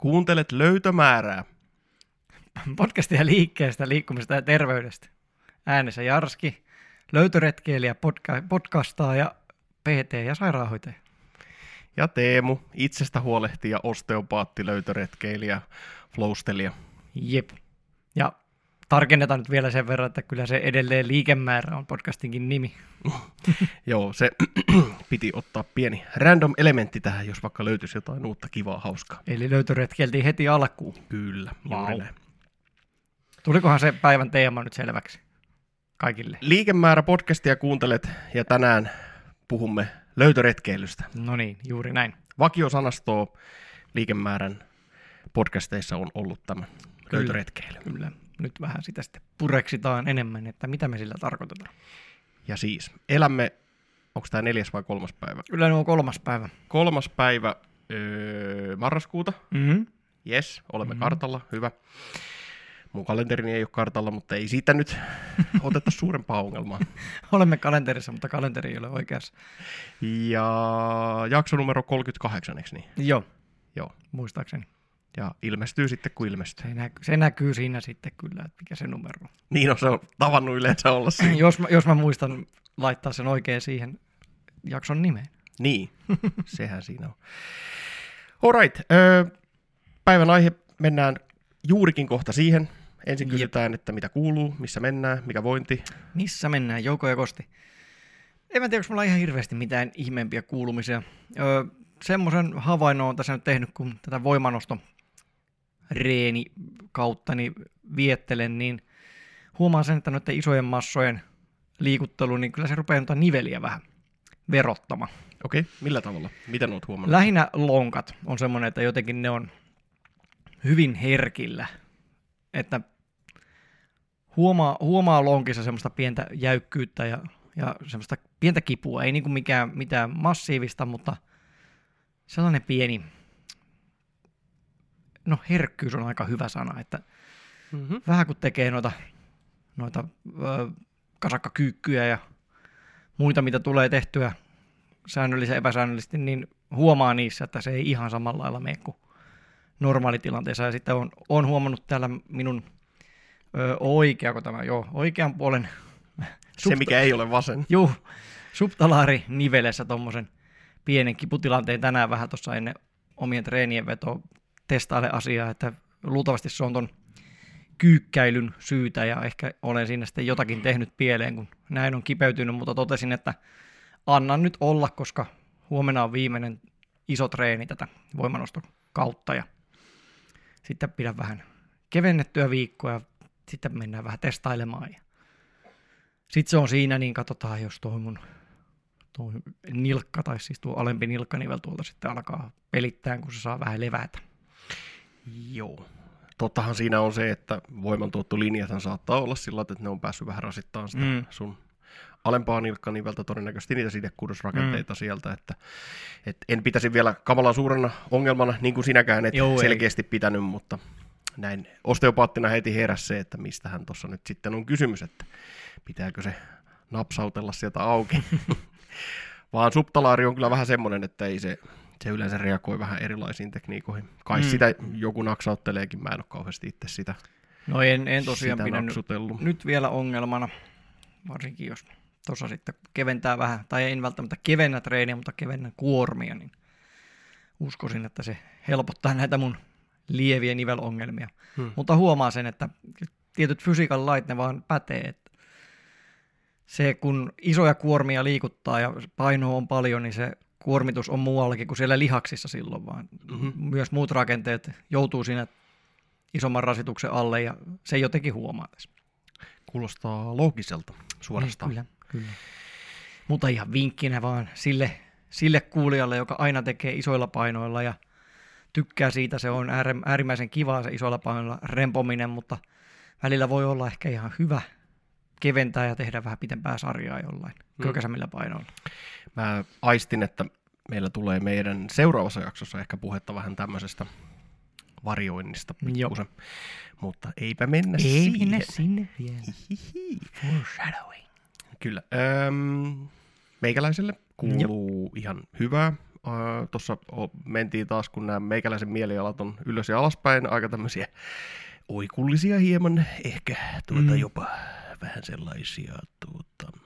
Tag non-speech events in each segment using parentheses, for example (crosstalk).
Kuuntelet löytömäärää. Podcastia liikkeestä, liikkumista ja terveydestä. Äänessä Jarski, löytöretkeilijä, podca- podcastaa ja PT ja sairaanhoitaja. Ja Teemu, itsestä huolehtija, osteopaatti, löytöretkeilijä, flowstelija. Jep. Ja tarkennetaan nyt vielä sen verran, että kyllä se edelleen liikemäärä on podcastinkin nimi. (laughs) Joo, se (clears throat) piti ottaa pieni random elementti tähän, jos vaikka löytyisi jotain uutta kivaa, hauskaa. Eli löytöretkeiltiin heti alkuun. Kyllä, näin. Tulikohan se päivän teema nyt selväksi kaikille? Liikemäärä podcastia kuuntelet ja tänään puhumme löytöretkeilystä. No niin, juuri näin. Vakiosanastoa liikemäärän podcasteissa on ollut tämä löytöretkeily. Kyllä. Nyt vähän sitä sitten pureksitaan enemmän, että mitä me sillä tarkoitetaan. Ja siis, elämme, onko tämä neljäs vai kolmas päivä? Kyllä on kolmas päivä. Kolmas päivä öö, marraskuuta. Mm-hmm. Yes, olemme Mhm. mm-hmm. kartalla, hyvä. Mun kalenterini ei ole kartalla, mutta ei siitä nyt (laughs) oteta suurempaa ongelmaa. (laughs) Olemme kalenterissa, mutta kalenteri ei ole oikeassa. Ja jakso numero 38, eikö niin? Joo, Joo. muistaakseni. Ja ilmestyy sitten, kun ilmestyy. Se, näkyy, se näkyy siinä sitten kyllä, että mikä se numero on. Niin on, se on tavannut yleensä olla siinä. jos, mä, jos mä muistan laittaa sen oikein siihen jakson nimeen. Niin, (laughs) sehän siinä on. Alright, päivän aihe mennään juurikin kohta siihen. Ensin Jep. kysytään, että mitä kuuluu, missä mennään, mikä vointi. Missä mennään, Jouko ja Kosti? En mä tiedä, onko mulla ihan hirveästi mitään ihmeempiä kuulumisia. Öö, semmoisen havainnon on tässä nyt tehnyt, kun tätä voimanosto reeni kautta niin viettelen, niin huomaan sen, että noiden isojen massojen liikuttelu, niin kyllä se rupeaa noita niveliä vähän verottamaan. Okei, millä tavalla? Miten oot huomannut? Lähinnä lonkat on semmoinen, että jotenkin ne on hyvin herkillä. Että huomaa, huomaa lonkissa semmoista pientä jäykkyyttä ja, ja semmoista pientä kipua. Ei niinku mikään, mitään massiivista, mutta sellainen pieni, no herkkyys on aika hyvä sana, että mm-hmm. vähän kun tekee noita, noita ö, kasakkakyykkyjä ja muita, mitä tulee tehtyä säännöllisen epäsäännöllisesti, niin huomaa niissä, että se ei ihan samalla lailla mene kuin normaalitilanteessa. Ja sitten on, on huomannut täällä minun ö, oikeako tämä, joo, oikean puolen Se, mikä ei ole vasen. (laughs) Juu, subtalaari nivelessä tuommoisen pienen kiputilanteen tänään vähän tuossa ennen omien treenien vetoa testaile asiaa, että luultavasti se on ton kyykkäilyn syytä ja ehkä olen siinä sitten jotakin tehnyt pieleen, kun näin on kipeytynyt, mutta totesin, että annan nyt olla, koska huomenna on viimeinen iso treeni tätä voimanoston kautta ja sitten pidän vähän kevennettyä viikkoa ja sitten mennään vähän testailemaan ja sitten se on siinä, niin katsotaan, jos tuo mun tuo nilkka, tai siis tuo alempi nilkkanivel tuolta sitten alkaa pelittää, kun se saa vähän levätä. Joo. Tottahan siinä on se, että voimantuottolinjathan saattaa olla sillä että ne on päässyt vähän rasittamaan sitä Mm. sun alempaa nilkkaniveltä, todennäköisesti niitä sidekudosrakenteita mm. sieltä, että et en pitäisi vielä kamalan suurena ongelmana, niin kuin sinäkään et Joo, ei. selkeästi pitänyt, mutta näin osteopaattina heti heräsi se, että mistähän tuossa nyt sitten on kysymys, että pitääkö se napsautella sieltä auki. (laughs) Vaan subtalaari on kyllä vähän semmoinen, että ei se, se yleensä reagoi vähän erilaisiin tekniikoihin. Kai Mm. sitä joku naksautteleekin, mä en ole kauheasti itse sitä, No en, en tosiaan sitä pidä nyt, nyt vielä ongelmana, varsinkin jos tuossa sitten keventää vähän, tai en välttämättä kevennä treeniä, mutta kevennä kuormia, niin uskoisin, että se helpottaa näitä mun lieviä nivelongelmia. Hmm. Mutta huomaa sen, että tietyt fysiikan lait ne vaan pätee. Että se, kun isoja kuormia liikuttaa ja painoa on paljon, niin se kuormitus on muuallakin kuin siellä lihaksissa silloin, vaan Mhm. myös muut rakenteet joutuu siinä isomman rasituksen alle ja se jotenkin huomaa tässä. Kuulostaa loogiselta suorastaan. Kyllä, kyllä. Mutta ihan vinkkinä vaan sille, sille kuulijalle, joka aina tekee isoilla painoilla ja tykkää siitä, se on äär- äärimmäisen kivaa se isoilla painoilla rempominen, mutta välillä voi olla ehkä ihan hyvä keventää ja tehdä vähän pitempää sarjaa jollain Mm. kökäsämmillä painoilla. Mä aistin, että meillä tulee meidän seuraavassa jaksossa ehkä puhetta vähän tämmöisestä varioinnista Joo. pikkusen. Mutta eipä mennä Ei siihen. mennä sinne vielä. Hihihi. Foreshadowing. Kyllä. Öm, meikäläiselle kuuluu ihan hyvää. Tuossa mentiin taas, kun nämä meikäläisen mielialat on ylös ja alaspäin, aika tämmöisiä oikullisia hieman, ehkä tuota mm. jopa vähän sellaisia tuota,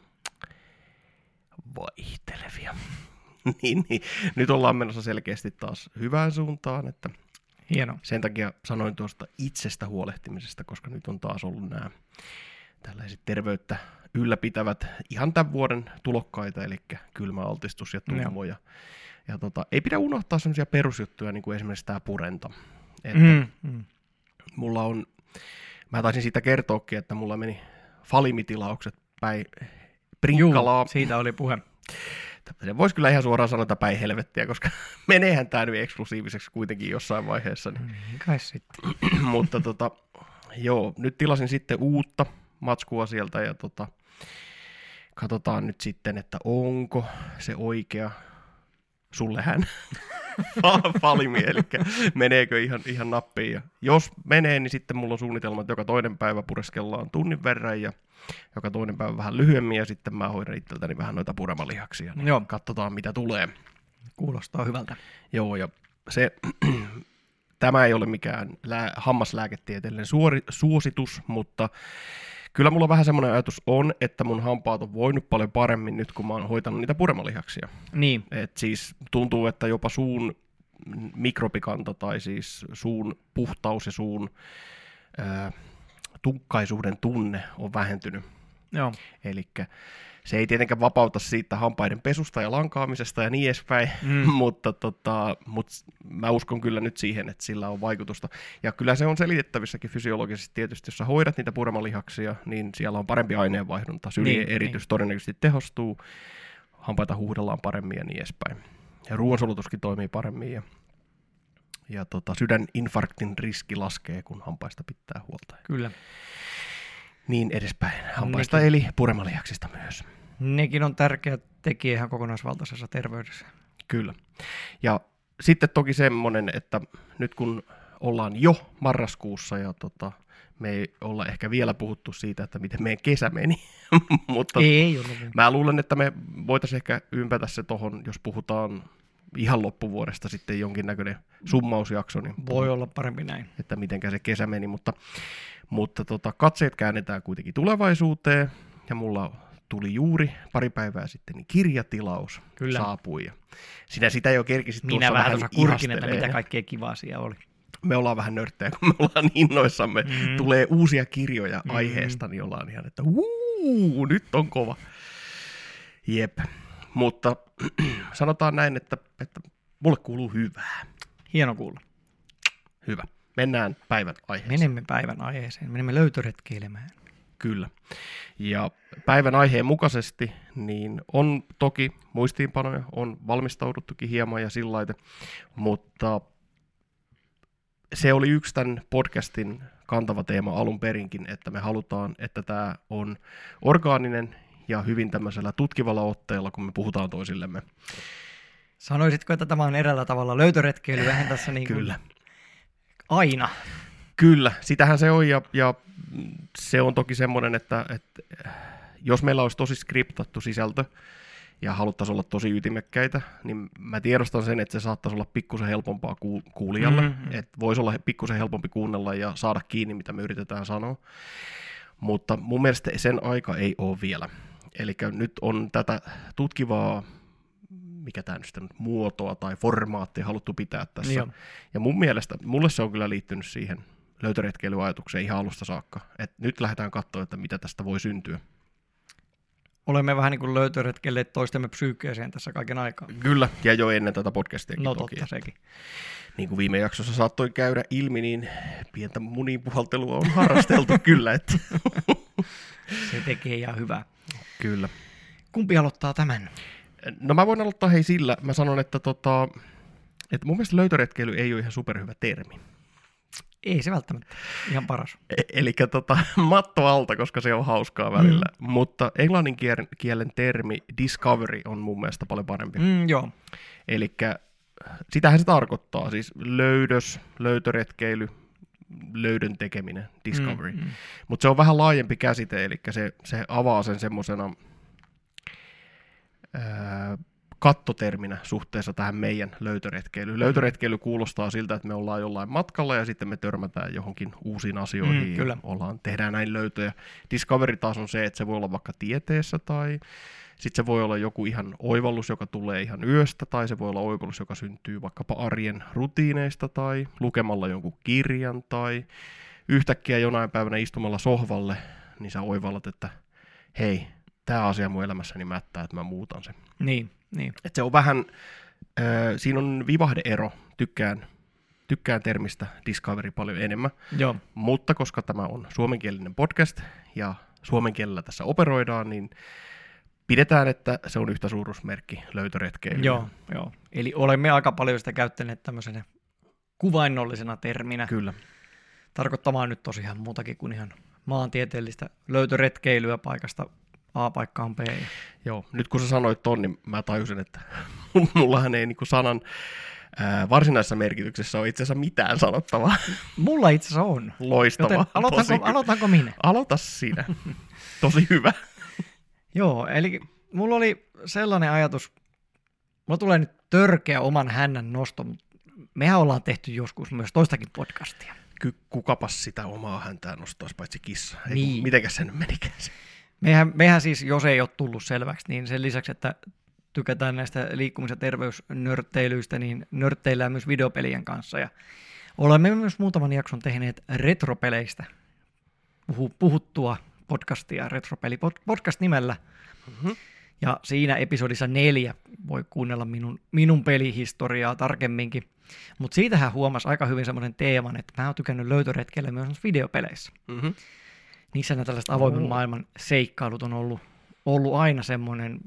vaihtelevia. (laughs) niin, niin, nyt ollaan menossa selkeästi taas hyvään suuntaan, että Hieno. sen takia sanoin tuosta itsestä huolehtimisesta, koska nyt on taas ollut nämä tällaiset terveyttä ylläpitävät ihan tämän vuoden tulokkaita, eli kylmäaltistus ja tummo. Ja, ja tota, ei pidä unohtaa sellaisia perusjuttuja, niin kuin esimerkiksi tämä purento. Että mm, mm. Mulla on, mä taisin siitä kertoakin, että mulla meni Falimitilaukset päin prinkkalaa. Juu, siitä oli puhe. Se voisi kyllä ihan suoraan sanoa, että päin helvettiä, koska (laughs) meneehän tämä nyt eksklusiiviseksi kuitenkin jossain vaiheessa. Niin. Mm, kai sitten. (clears throat) Mutta tota, joo, nyt tilasin sitten uutta matskua sieltä ja tota, katsotaan nyt sitten, että onko se oikea sullehän (laughs) (laughs) falimi, eli meneekö ihan, ihan nappiin. Ja jos menee, niin sitten mulla on suunnitelma, että joka toinen päivä pureskellaan tunnin verran ja joka toinen päivä vähän lyhyemmin ja sitten mä hoidan itseltäni vähän noita puremalihaksia. Niin Joo. Katsotaan mitä tulee. Kuulostaa hyvältä. Joo, ja se, (clears throat) tämä ei ole mikään lää, hammaslääketieteellinen suori, suositus, mutta kyllä mulla vähän semmoinen ajatus on, että mun hampaat on voinut paljon paremmin nyt, kun mä oon hoitanut niitä puremalihaksia. Niin. Et siis tuntuu, että jopa suun mikrobikanta tai siis suun puhtaus ja suun ää, tukkaisuuden tunne on vähentynyt. Joo. Eli se ei tietenkään vapauta siitä hampaiden pesusta ja lankaamisesta ja niin edespäin, mm. (laughs) mutta, tota, mutta mä uskon kyllä nyt siihen, että sillä on vaikutusta. Ja kyllä se on selitettävissäkin fysiologisesti tietysti, jos sä hoidat niitä puremalihaksia, niin siellä on parempi aineenvaihdunta, syljen niin, eritys niin. todennäköisesti tehostuu, hampaita huuhdellaan paremmin ja niin edespäin. Ja ruoansulutuskin toimii paremmin ja, ja tota, sydäninfarktin riski laskee, kun hampaista pitää huolta. Kyllä niin edespäin. Hampaista Nekin. eli puremalihaksista myös. Nekin on tärkeä tekijä ihan kokonaisvaltaisessa terveydessä. Kyllä. Ja sitten toki semmoinen, että nyt kun ollaan jo marraskuussa ja tota, me ei olla ehkä vielä puhuttu siitä, että miten meidän kesä meni, (laughs) mutta ei ole. mä luulen, että me voitaisiin ehkä ympätä se tuohon, jos puhutaan ihan loppuvuodesta sitten jonkinnäköinen summausjakso. Niin Voi olla parempi näin. Että miten se kesä meni, mutta mutta tota, katseet käännetään kuitenkin tulevaisuuteen, ja mulla tuli juuri pari päivää sitten niin kirjatilaus Kyllä. saapui. Ja sinä sitä jo kerkisit Minä tuossa vähän, vähän kurkin, että mitä kaikkea kivaa siellä oli. Me ollaan vähän nörttejä, kun me ollaan innoissamme. Mm. Tulee uusia kirjoja mm. aiheesta, niin ollaan ihan, että uu, nyt on kova. Jep. Mutta (clears throat) sanotaan näin, että, että mulle kuuluu hyvää. Hieno kuulla. Hyvä. Mennään päivän aiheeseen. Menemme päivän aiheeseen. Menemme löytöretkeilemään. Kyllä. Ja päivän aiheen mukaisesti niin on toki muistiinpanoja, on valmistauduttukin hieman ja sillä mutta se oli yksi tämän podcastin kantava teema alun perinkin, että me halutaan, että tämä on orgaaninen ja hyvin tämmöisellä tutkivalla otteella, kun me puhutaan toisillemme. Sanoisitko, että tämä on eräällä tavalla löytöretkeily vähän tässä niin kuin Kyllä. Aina. Kyllä, sitähän se on ja, ja se on toki semmoinen, että, että jos meillä olisi tosi skriptattu sisältö ja haluttaisiin olla tosi ytimekkäitä, niin mä tiedostan sen, että se saattaisi olla pikkusen helpompaa kuulijalle, mm-hmm. että voisi olla pikkusen helpompi kuunnella ja saada kiinni, mitä me yritetään sanoa. Mutta mun mielestä sen aika ei ole vielä. Eli nyt on tätä tutkivaa mikä tämä nyt sitten muotoa tai formaattia haluttu pitää tässä. Joo. Ja mun mielestä, mulle se on kyllä liittynyt siihen löytöretkeilyajatukseen ihan alusta saakka. Et nyt lähdetään katsoa, että mitä tästä voi syntyä. Olemme vähän niin kuin löytöretkelleet toistemme psyykkeeseen tässä kaiken aikaa. Kyllä, ja jo ennen tätä podcastia. No toki. totta sekin. Niin kuin viime jaksossa saattoi käydä ilmi, niin pientä munipuhaltelua on harrasteltu (laughs) kyllä. Että. Se tekee ihan hyvää. Kyllä. Kumpi aloittaa tämän? No mä voin aloittaa hei sillä. Mä sanon, että, tota, että mun mielestä löytöretkeily ei ole ihan superhyvä termi. Ei se välttämättä. Ihan paras. E- eli tota, (laughs) matto alta, koska se on hauskaa välillä. Mm. Mutta englanninkielen termi discovery on mun mielestä paljon parempi. Mm, joo. Eli sitähän se tarkoittaa. Siis löydös, löytöretkeily, löydön tekeminen, discovery. Mm, mm. Mutta se on vähän laajempi käsite, eli se, se avaa sen semmoisena kattoterminä suhteessa tähän meidän löytöretkeilyyn. Löytöretkeily kuulostaa siltä, että me ollaan jollain matkalla ja sitten me törmätään johonkin uusiin asioihin Mm, kyllä. ollaan, tehdään näin löytöjä. Discovery taas on se, että se voi olla vaikka tieteessä tai sitten se voi olla joku ihan oivallus, joka tulee ihan yöstä, tai se voi olla oivallus, joka syntyy vaikkapa arjen rutiineista, tai lukemalla jonkun kirjan, tai yhtäkkiä jonain päivänä istumalla sohvalle, niin sä oivallat, että hei, tämä asia mun elämässäni mättää, että mä muutan sen. Niin, niin. Et se on vähän, äh, siinä on vivahdeero, tykkään, tykkään termistä Discovery paljon enemmän, Joo, mutta koska tämä on suomenkielinen podcast ja suomen kielellä tässä operoidaan, niin pidetään, että se on yhtä suuruusmerkki löytöretkeily. joo, joo. Eli olemme aika paljon sitä käyttäneet tämmöisenä kuvainnollisena terminä. Kyllä. Tarkoittamaan nyt tosiaan muutakin kuin ihan maantieteellistä löytöretkeilyä paikasta A paikkaan B. Joo, nyt kun sä sanoit ton, niin mä tajusin, että (laughs) mullahan ei niinku sanan ää, varsinaisessa merkityksessä ole itse asiassa mitään sanottavaa. Mulla itse asiassa on. Loistavaa. Joten aloitanko, aloitanko minä? Aloita sinä. Tosi hyvä. Joo, eli mulla oli sellainen ajatus, mulla tulee nyt törkeä oman hännän nosto, mutta mehän ollaan tehty joskus myös toistakin podcastia. Ky- kukapas sitä omaa häntään nostaisi paitsi kissa. Ei, niin. Mitenkäs se nyt menikään? Mehän, mehän siis, jos ei ole tullut selväksi, niin sen lisäksi, että tykätään näistä liikkumis- ja terveysnörtteilyistä, niin nörtteillään myös videopelien kanssa. Ja olemme myös muutaman jakson tehneet retropeleistä puhu, puhuttua podcastia, retropeli pod- podcast nimellä. Mhm. Ja siinä episodissa neljä voi kuunnella minun, minun pelihistoriaa tarkemminkin. Mutta siitähän huomasi aika hyvin semmoisen teeman, että mä oon tykännyt löytöretkellä myös videopeleissä Mm-hmm. Niissä nämä tällaiset avoimen Oo. maailman seikkailut on ollut, ollut aina semmoinen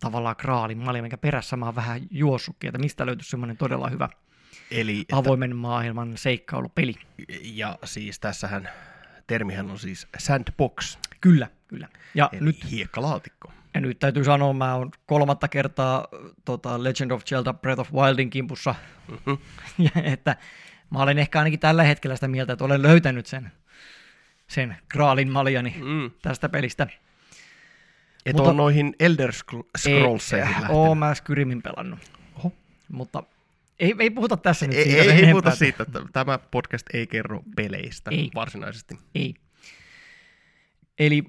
tavallaan kraalin malja, minkä perässä mä oon vähän juossutkin, että mistä löytyisi semmoinen todella hyvä Eli, että, avoimen maailman seikkailupeli. ja siis tässähän termihän on siis sandbox, Kyllä, kyllä. Ja eli nyt, hiekkalaatikko. ja nyt täytyy sanoa, mä oon kolmatta kertaa tota Legend of Zelda Breath of Wildin kimpussa, Mm-hmm. (laughs) että mä olen ehkä ainakin tällä hetkellä sitä mieltä, että olen löytänyt sen, sen kraalin maljani Mm. tästä pelistä. Et Mutta- on noihin Elder Scro- Scrollseihin Ei, lähtenyt. oon mä Skyrimin pelannut. Oho. Mutta ei, ei puhuta tässä nyt Ei, siitä ei, ei puhuta siitä, että tämä podcast ei kerro peleistä Ei. varsinaisesti. Ei. Eli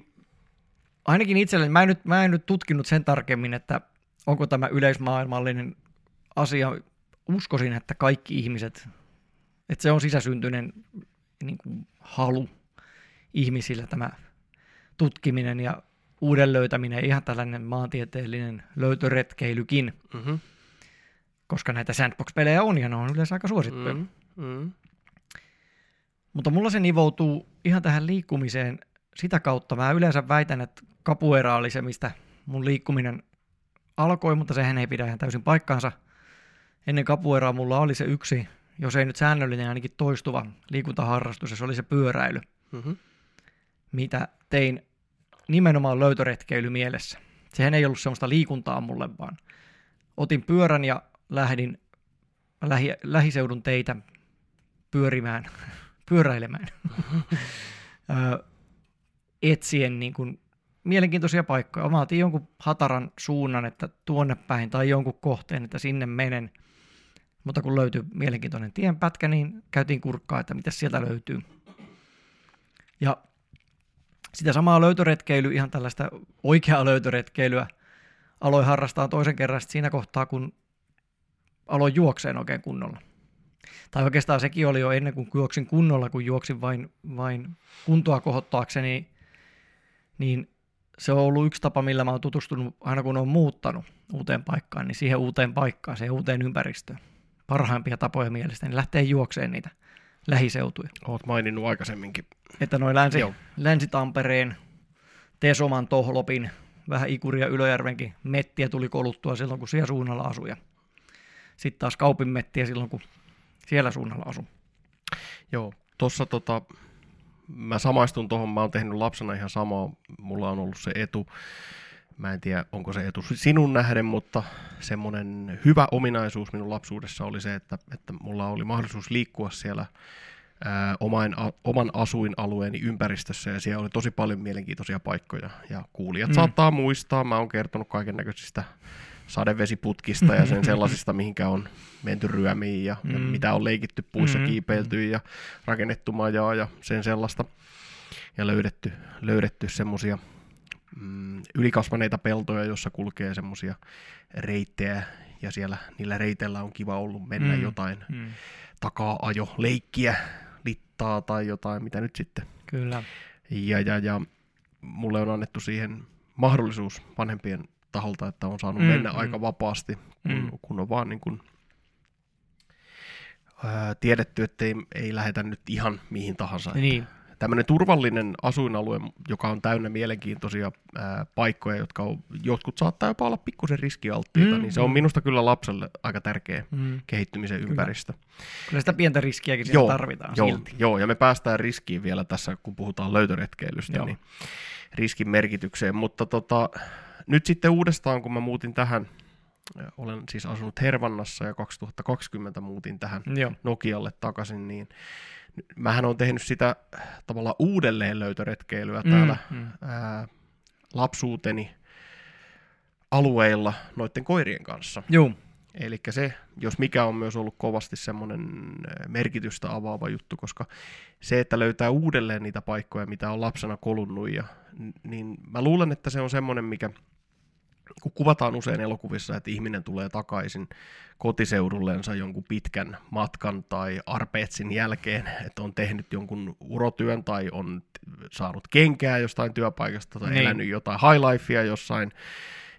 ainakin itselleni, mä en, nyt, mä en nyt tutkinut sen tarkemmin, että onko tämä yleismaailmallinen asia. Uskoisin, että kaikki ihmiset, että se on sisäsyntyinen niin kuin halu ihmisillä tämä tutkiminen ja uuden löytäminen, ihan tällainen maantieteellinen löytöretkeilykin, Mm-hmm. koska näitä sandbox-pelejä on ja ne on yleensä aika suosittuja. Mm, mm. Mutta mulla se nivoutuu ihan tähän liikkumiseen sitä kautta. Mä yleensä väitän, että kapuera oli se, mistä mun liikkuminen alkoi, mutta sehän ei pidä ihan täysin paikkaansa. Ennen kapueraa mulla oli se yksi, jos ei nyt säännöllinen, ainakin toistuva liikuntaharrastus, ja se oli se pyöräily, Mm-hmm. Mitä tein nimenomaan löytöretkeily mielessä. Sehän ei ollut semmoista liikuntaa mulle, vaan otin pyörän ja lähdin lähi, lähiseudun teitä pyörimään, (laughs) pyöräilemään, (laughs) etsien niin kuin mielenkiintoisia paikkoja. Mä otin jonkun hataran suunnan, että tuonne päin, tai jonkun kohteen, että sinne menen. Mutta kun löytyi mielenkiintoinen tienpätkä, niin käytiin kurkkaa, että mitä sieltä löytyy. Ja sitä samaa löytöretkeilyä, ihan tällaista oikeaa löytöretkeilyä, aloin harrastaa toisen kerran siinä kohtaa, kun aloin juokseen oikein kunnolla. Tai oikeastaan sekin oli jo ennen kuin juoksin kunnolla, kun juoksin vain, vain kuntoa kohottaakseni, niin se on ollut yksi tapa, millä mä oon tutustunut aina kun on muuttanut uuteen paikkaan, niin siihen uuteen paikkaan, siihen uuteen ympäristöön. Parhaimpia tapoja mielestäni lähtee juokseen niitä lähiseutuja. Oot maininnut aikaisemminkin. Että noin länsi, Joo. Länsi-Tampereen, Tesoman, Tohlopin, vähän Ikuria Ylöjärvenkin mettiä tuli koluttua silloin, kun siellä suunnalla asui. Sitten taas Kaupin mettiä silloin, kun siellä suunnalla asui. Joo, tossa tota, mä samaistun tuohon, mä oon tehnyt lapsena ihan samaa, mulla on ollut se etu, mä en tiedä onko se etu sinun nähden, mutta semmoinen hyvä ominaisuus minun lapsuudessa oli se, että, että mulla oli mahdollisuus liikkua siellä ää, oman, a, oman asuinalueeni ympäristössä ja siellä oli tosi paljon mielenkiintoisia paikkoja ja kuulijat Mm. saattaa muistaa, mä oon kertonut kaiken näköisistä sadevesiputkista ja sen (laughs) sellaisista, mihinkä on menty ryömiin ja, mm. ja mitä on leikitty puissa, mm. kiipeilty ja rakennettu majaa ja sen sellaista. Ja löydetty, löydetty semmoisia mm, ylikasvaneita peltoja, jossa kulkee semmoisia reittejä ja siellä niillä reiteillä on kiva ollut mennä mm. jotain mm. takaa littaa tai jotain, mitä nyt sitten. Kyllä. Ja, ja, ja mulle on annettu siihen mahdollisuus vanhempien taholta, että on saanut mm, mennä mm. aika vapaasti, kun, mm. kun on vaan niin kuin, ää, tiedetty, että ei, ei lähetä nyt ihan mihin tahansa. Niin. Tämmöinen turvallinen asuinalue, joka on täynnä mielenkiintoisia ää, paikkoja, jotka on, jotkut saattaa jopa olla pikkusen riskialttiita, mm, niin se on mm. minusta kyllä lapselle aika tärkeä mm. kehittymisen kyllä. ympäristö. Kyllä sitä pientä riskiäkin joo, tarvitaan joo, silti. Joo, ja me päästään riskiin vielä tässä, kun puhutaan löytöretkeilystä, joo. niin riskin merkitykseen, mutta tota, nyt sitten uudestaan, kun mä muutin tähän, olen siis asunut Hervannassa ja 2020 muutin tähän Joo. Nokialle takaisin, niin mähän on tehnyt sitä tavallaan uudelleen löytöretkeilyä mm, täällä mm. Ää, lapsuuteni alueilla noiden koirien kanssa. Joo. Eli se, jos mikä on myös ollut kovasti semmoinen merkitystä avaava juttu, koska se, että löytää uudelleen niitä paikkoja, mitä on lapsena kolunnut, ja, niin mä luulen, että se on semmoinen, mikä kun kuvataan usein elokuvissa, että ihminen tulee takaisin kotiseudulleensa jonkun pitkän matkan tai arpeetsin jälkeen, että on tehnyt jonkun urotyön tai on saanut kenkää jostain työpaikasta tai niin. elänyt jotain high lifea jossain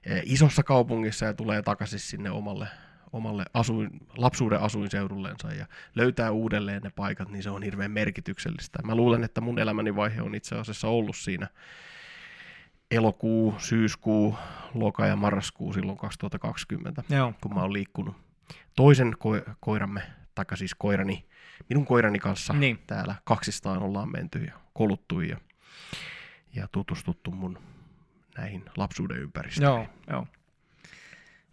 eh, isossa kaupungissa ja tulee takaisin sinne omalle, omalle asuin, lapsuuden asuinseudullensa ja löytää uudelleen ne paikat, niin se on hirveän merkityksellistä. Mä luulen, että mun elämäni vaihe on itse asiassa ollut siinä elokuu, syyskuu, loka ja marraskuu silloin 2020, Joo. kun mä oon liikkunut toisen ko- koiramme, taikka siis koirani, minun koirani kanssa niin. täällä kaksistaan ollaan menty ja koluttu ja, ja tutustuttu mun näihin lapsuuden ympäristöihin. Joo, joo.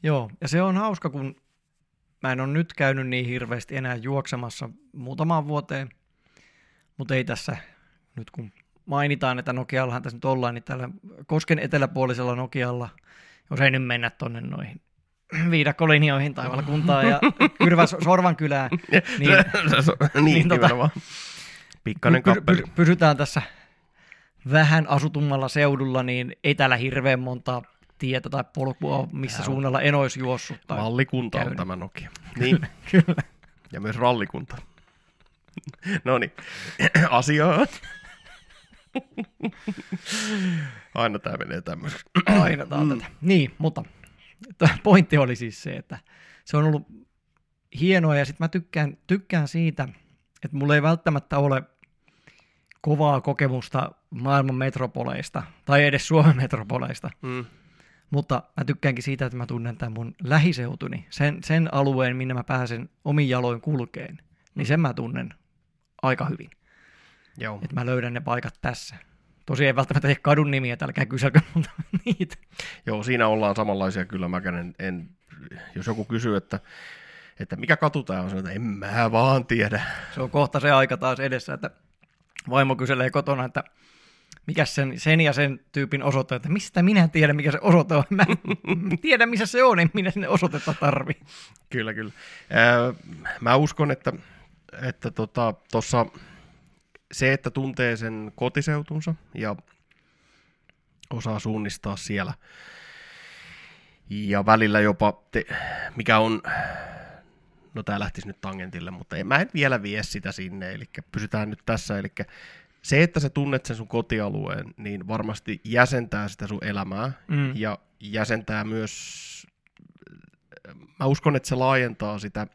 Joo, ja se on hauska, kun mä en ole nyt käynyt niin hirveästi enää juoksemassa muutamaan vuoteen, mutta ei tässä, nyt kun mainitaan, että Nokiallahan tässä nyt ollaan, niin tällä Kosken eteläpuolisella Nokialla, jos ei nyt mennä tuonne noihin viidakkolinjoihin tai valkuntaan ja (laughs) Kyrvä Sorvan kylään, (laughs) niin, (laughs) niin, niin tota, Pikkainen py, py, pysytään tässä vähän asutummalla seudulla, niin ei täällä hirveän monta tietä tai polkua, missä Tää suunnalla en olisi juossut. Tai Mallikunta käynyt. on tämä Nokia. Niin. Kyllä. Ja myös rallikunta. no niin, (clears throat) asiaan. (laughs) Aina tämä menee tämmöiseksi. Aina tämä mm. tätä. Niin, mutta pointti oli siis se, että se on ollut hienoa ja sitten mä tykkään, tykkään siitä, että mulla ei välttämättä ole kovaa kokemusta maailman metropoleista tai edes Suomen metropoleista. Mm. Mutta mä tykkäänkin siitä, että mä tunnen tämän mun lähiseutuni, sen, sen alueen, minne mä pääsen omin jaloin kulkeen, niin sen mä tunnen aika hyvin. Joo. Että mä löydän ne paikat tässä. Tosi ei välttämättä tee kadun nimiä, että älkää kyselkö multa (laughs) niitä. Joo, siinä ollaan samanlaisia kyllä. Mä en, en, jos joku kysyy, että, että mikä katu tämä on, että en mä vaan tiedä. Se on kohta se aika taas edessä, että vaimo kyselee kotona, että mikä sen, sen ja sen tyypin osoite, että mistä minä tiedän, mikä se osoite on. Mä en (laughs) tiedä, missä se on, en minä sinne osoitetta tarvi. Kyllä, kyllä. mä uskon, että että tota, tossa, se, että tuntee sen kotiseutunsa ja osaa suunnistaa siellä ja välillä jopa, te, mikä on, no tämä lähtisi nyt tangentille, mutta en, mä en vielä vie sitä sinne, eli pysytään nyt tässä, eli se, että sä tunnet sen sun kotialueen, niin varmasti jäsentää sitä sun elämää mm. ja jäsentää myös, mä uskon, että se laajentaa sitä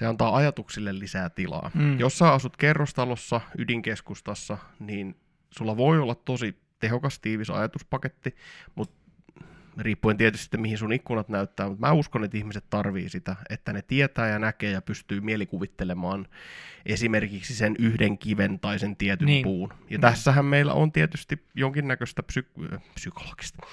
se antaa ajatuksille lisää tilaa. Mm. Jos sä asut kerrostalossa, ydinkeskustassa, niin sulla voi olla tosi tehokas, tiivis ajatuspaketti, mutta riippuen tietysti sitten, mihin sun ikkunat näyttää, mutta mä uskon, että ihmiset tarvii sitä, että ne tietää ja näkee ja pystyy mielikuvittelemaan esimerkiksi sen yhden kiven tai sen tietyn niin. puun. Ja mm. tässähän meillä on tietysti jonkinnäköistä psyk- psykologista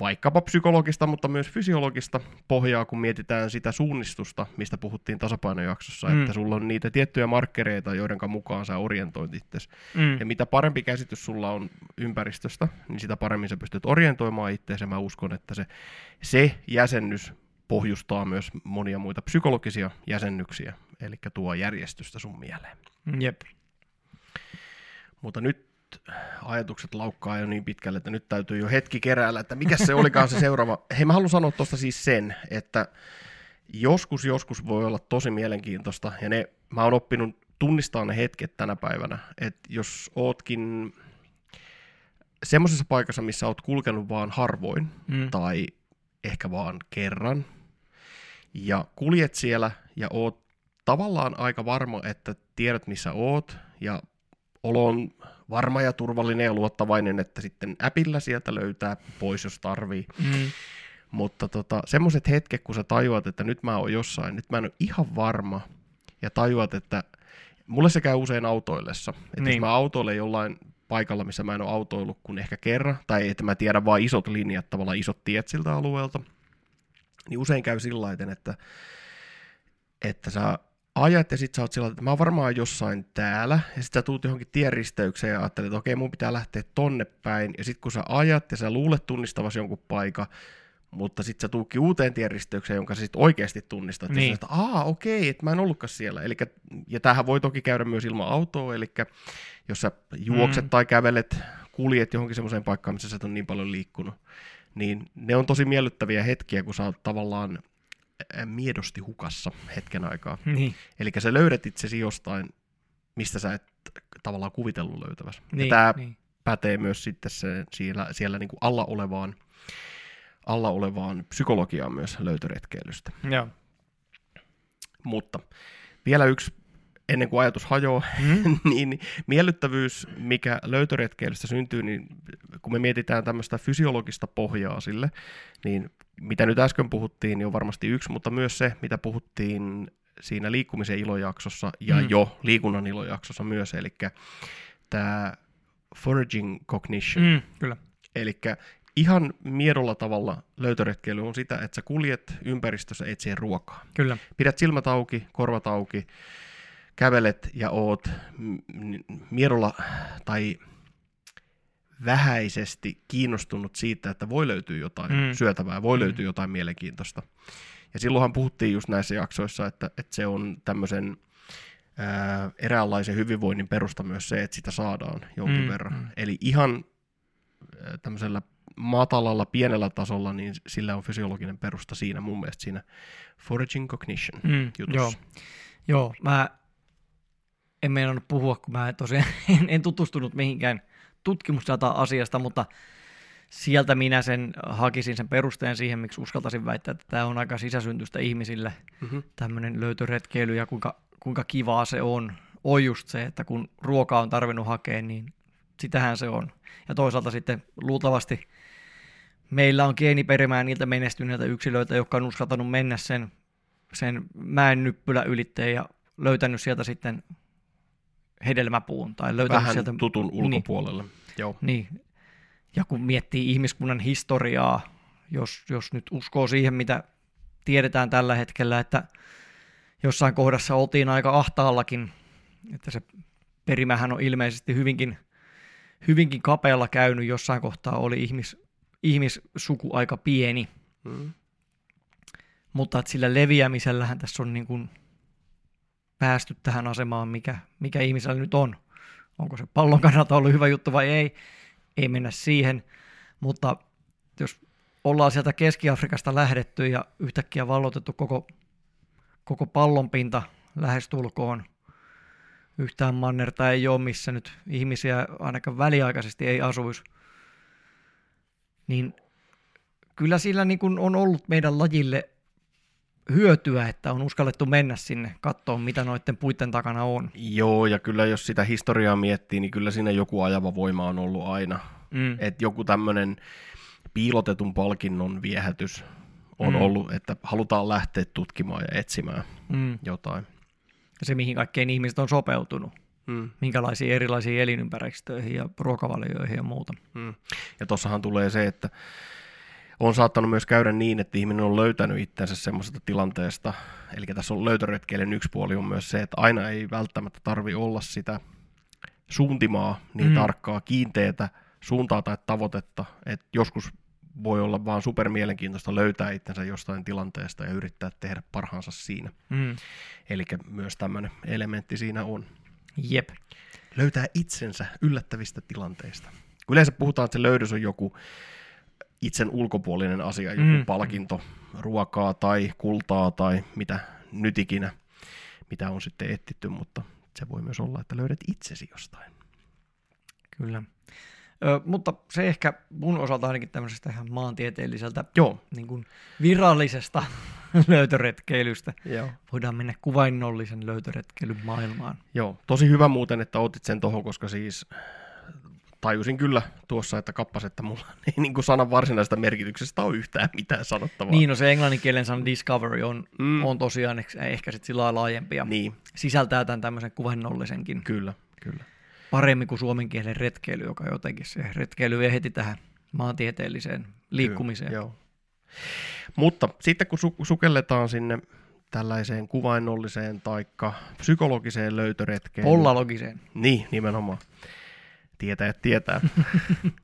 vaikkapa psykologista, mutta myös fysiologista pohjaa, kun mietitään sitä suunnistusta, mistä puhuttiin tasapainojaksossa, mm. että sulla on niitä tiettyjä markkereita, joiden mukaan sä orientoit itsesi. Mm. Ja mitä parempi käsitys sulla on ympäristöstä, niin sitä paremmin sä pystyt orientoimaan itseäsi. Mä uskon, että se, se jäsennys pohjustaa myös monia muita psykologisia jäsennyksiä, eli tuo järjestystä sun mieleen. Jep. Mutta nyt ajatukset laukkaa jo niin pitkälle, että nyt täytyy jo hetki keräällä, että mikä se olikaan se seuraava. (laughs) Hei, mä haluan sanoa tuosta siis sen, että joskus, joskus voi olla tosi mielenkiintoista, ja ne, mä oon oppinut tunnistaa ne hetket tänä päivänä, että jos ootkin semmoisessa paikassa, missä oot kulkenut vaan harvoin, mm. tai ehkä vaan kerran, ja kuljet siellä, ja oot tavallaan aika varma, että tiedät missä oot, ja olo on varma ja turvallinen ja luottavainen, että sitten äpillä sieltä löytää pois, jos tarvii. Mm. Mutta tota, semmoiset hetket, kun sä tajuat, että nyt mä oon jossain, nyt mä en ole ihan varma, ja tajuat, että mulle se käy usein autoillessa. Että niin. jos mä autoilen jollain paikalla, missä mä en ole autoillut kuin ehkä kerran, tai että mä tiedän vain isot linjat, tavallaan isot tiet siltä alueelta, niin usein käy sillä että, että sä ajat ja sit sä oot sillä että mä oon varmaan jossain täällä, ja sit sä tuut johonkin tienristeykseen ja ajattelet, että okei, mun pitää lähteä tonne päin, ja sit kun sä ajat ja sä luulet tunnistavasi jonkun paikan, mutta sitten sä tuukki uuteen tienristeykseen, jonka sä sit oikeasti tunnistat. Niin. Ja että aa, okei, että mä en ollutkaan siellä. Elikkä, ja tämähän voi toki käydä myös ilman autoa, eli jos sä juokset mm. tai kävelet, kuljet johonkin semmoiseen paikkaan, missä sä et ole niin paljon liikkunut, niin ne on tosi miellyttäviä hetkiä, kun sä oot tavallaan miedosti hukassa hetken aikaa. Niin. Eli sä löydät itsesi jostain, mistä sä et tavallaan kuvitellut löytävässä. Niin, ja tämä niin. pätee myös sitten se, siellä, siellä niin kuin alla olevaan alla olevaan psykologiaan myös löytöretkeilystä. Joo. Mutta vielä yksi, ennen kuin ajatus hajoaa, mm. (laughs) niin miellyttävyys, mikä löytöretkeilystä syntyy, niin kun me mietitään tämmöistä fysiologista pohjaa sille, niin mitä nyt äsken puhuttiin, niin on varmasti yksi, mutta myös se, mitä puhuttiin siinä liikkumisen ilojaksossa ja mm. jo liikunnan ilojaksossa myös, eli tämä foraging cognition. Mm, kyllä. Eli ihan miedolla tavalla löytöretkeily on sitä, että sä kuljet ympäristössä etsien ruokaa. Kyllä. Pidät silmät auki, korvat auki, kävelet ja oot miedolla tai vähäisesti kiinnostunut siitä, että voi löytyä jotain mm. syötävää, voi mm. löytyä jotain mielenkiintoista. Ja silloinhan puhuttiin just näissä jaksoissa, että, että se on tämmöisen ää, eräänlaisen hyvinvoinnin perusta myös se, että sitä saadaan jonkin mm. verran. Mm. Eli ihan tämmöisellä matalalla, pienellä tasolla, niin sillä on fysiologinen perusta siinä mun mielestä siinä foraging cognition mm, jutussa. Joo. joo, mä en meinannut puhua, kun mä tosiaan (laughs) en, en tutustunut mihinkään tutkimusdata asiasta, mutta sieltä minä sen hakisin sen perusteen siihen, miksi uskaltaisin väittää, että tämä on aika sisäsyntystä ihmisille, mm-hmm. tämmöinen löytöretkeily ja kuinka, kuinka kivaa se on. On just se, että kun ruokaa on tarvinnut hakea, niin sitähän se on. Ja toisaalta sitten luultavasti meillä on geeniperimää niiltä menestyneiltä yksilöitä, jotka on uskaltanut mennä sen, sen mäen nyppylä ylitteen ja löytänyt sieltä sitten hedelmäpuun. Tai löytänyt Vähän sieltä, tutun niin. ulkopuolelle. Niin, Joo. Niin. Ja kun miettii ihmiskunnan historiaa, jos, jos nyt uskoo siihen, mitä tiedetään tällä hetkellä, että jossain kohdassa oltiin aika ahtaallakin, että se perimähän on ilmeisesti hyvinkin, hyvinkin kapealla käynyt, jossain kohtaa oli ihmis, ihmissuku aika pieni. Mm. Mutta että sillä leviämisellähän tässä on niin kuin päästy tähän asemaan, mikä, mikä ihmisellä nyt on. Onko se pallon kannalta ollut hyvä juttu vai ei, ei mennä siihen. Mutta jos ollaan sieltä Keski-Afrikasta lähdetty ja yhtäkkiä vallotettu koko, koko pallonpinta lähestulkoon, yhtään mannerta ei ole, missä nyt ihmisiä ainakaan väliaikaisesti ei asuisi, niin kyllä sillä niin kuin on ollut meidän lajille hyötyä, että on uskallettu mennä sinne katsoa, mitä noiden puitten takana on. Joo, ja kyllä jos sitä historiaa miettii, niin kyllä siinä joku ajava voima on ollut aina. Mm. Että joku tämmöinen piilotetun palkinnon viehätys on mm. ollut, että halutaan lähteä tutkimaan ja etsimään mm. jotain. Ja se, mihin kaikkein ihmiset on sopeutunut. Mm. Minkälaisiin erilaisiin elinympäristöihin ja ruokavalioihin ja muuta. Mm. Ja tuossahan tulee se, että on saattanut myös käydä niin, että ihminen on löytänyt itsensä semmoisesta tilanteesta, eli tässä on löytöretkeilyn yksi puoli on myös se, että aina ei välttämättä tarvi olla sitä suuntimaa niin mm. tarkkaa, kiinteätä suuntaa tai tavoitetta, että joskus voi olla vaan supermielenkiintoista löytää itsensä jostain tilanteesta ja yrittää tehdä parhaansa siinä. Mm. Eli myös tämmöinen elementti siinä on. Jep. Löytää itsensä yllättävistä tilanteista. Yleensä puhutaan, että se löydös on joku itsen ulkopuolinen asia, joku mm. palkinto, ruokaa tai kultaa tai mitä nyt ikinä, mitä on sitten etsitty, mutta se voi myös olla, että löydät itsesi jostain. Kyllä. Ö, mutta se ehkä mun osalta ainakin tämmöisestä ihan maantieteelliseltä Joo. niin kuin virallisesta (laughs) löytöretkeilystä. Joo. Voidaan mennä kuvainnollisen löytöretkeilyn maailmaan. Joo, tosi hyvä muuten, että otit sen tohon, koska siis tajusin kyllä tuossa, että kappas, että mulla (laughs) ei niin kuin sanan varsinaisesta merkityksestä ole yhtään mitään sanottavaa. Niin, no se englanninkielen sana discovery on, Mm. on tosiaan ehkä- ehkä sitten sillä lailla laajempi ja Niin, sisältää tämän tämmöisen kuvainnollisenkin kyllä, kyllä. paremmin kuin suomen kielen retkeily, joka jotenkin se retkeily vie heti tähän maantieteelliseen liikkumiseen. Kyllä, joo. Mutta sitten kun su- sukelletaan sinne tällaiseen kuvainnolliseen tai psykologiseen löytöretkeen. Pollalogiseen. Niin, nimenomaan. Tietäjät tietää.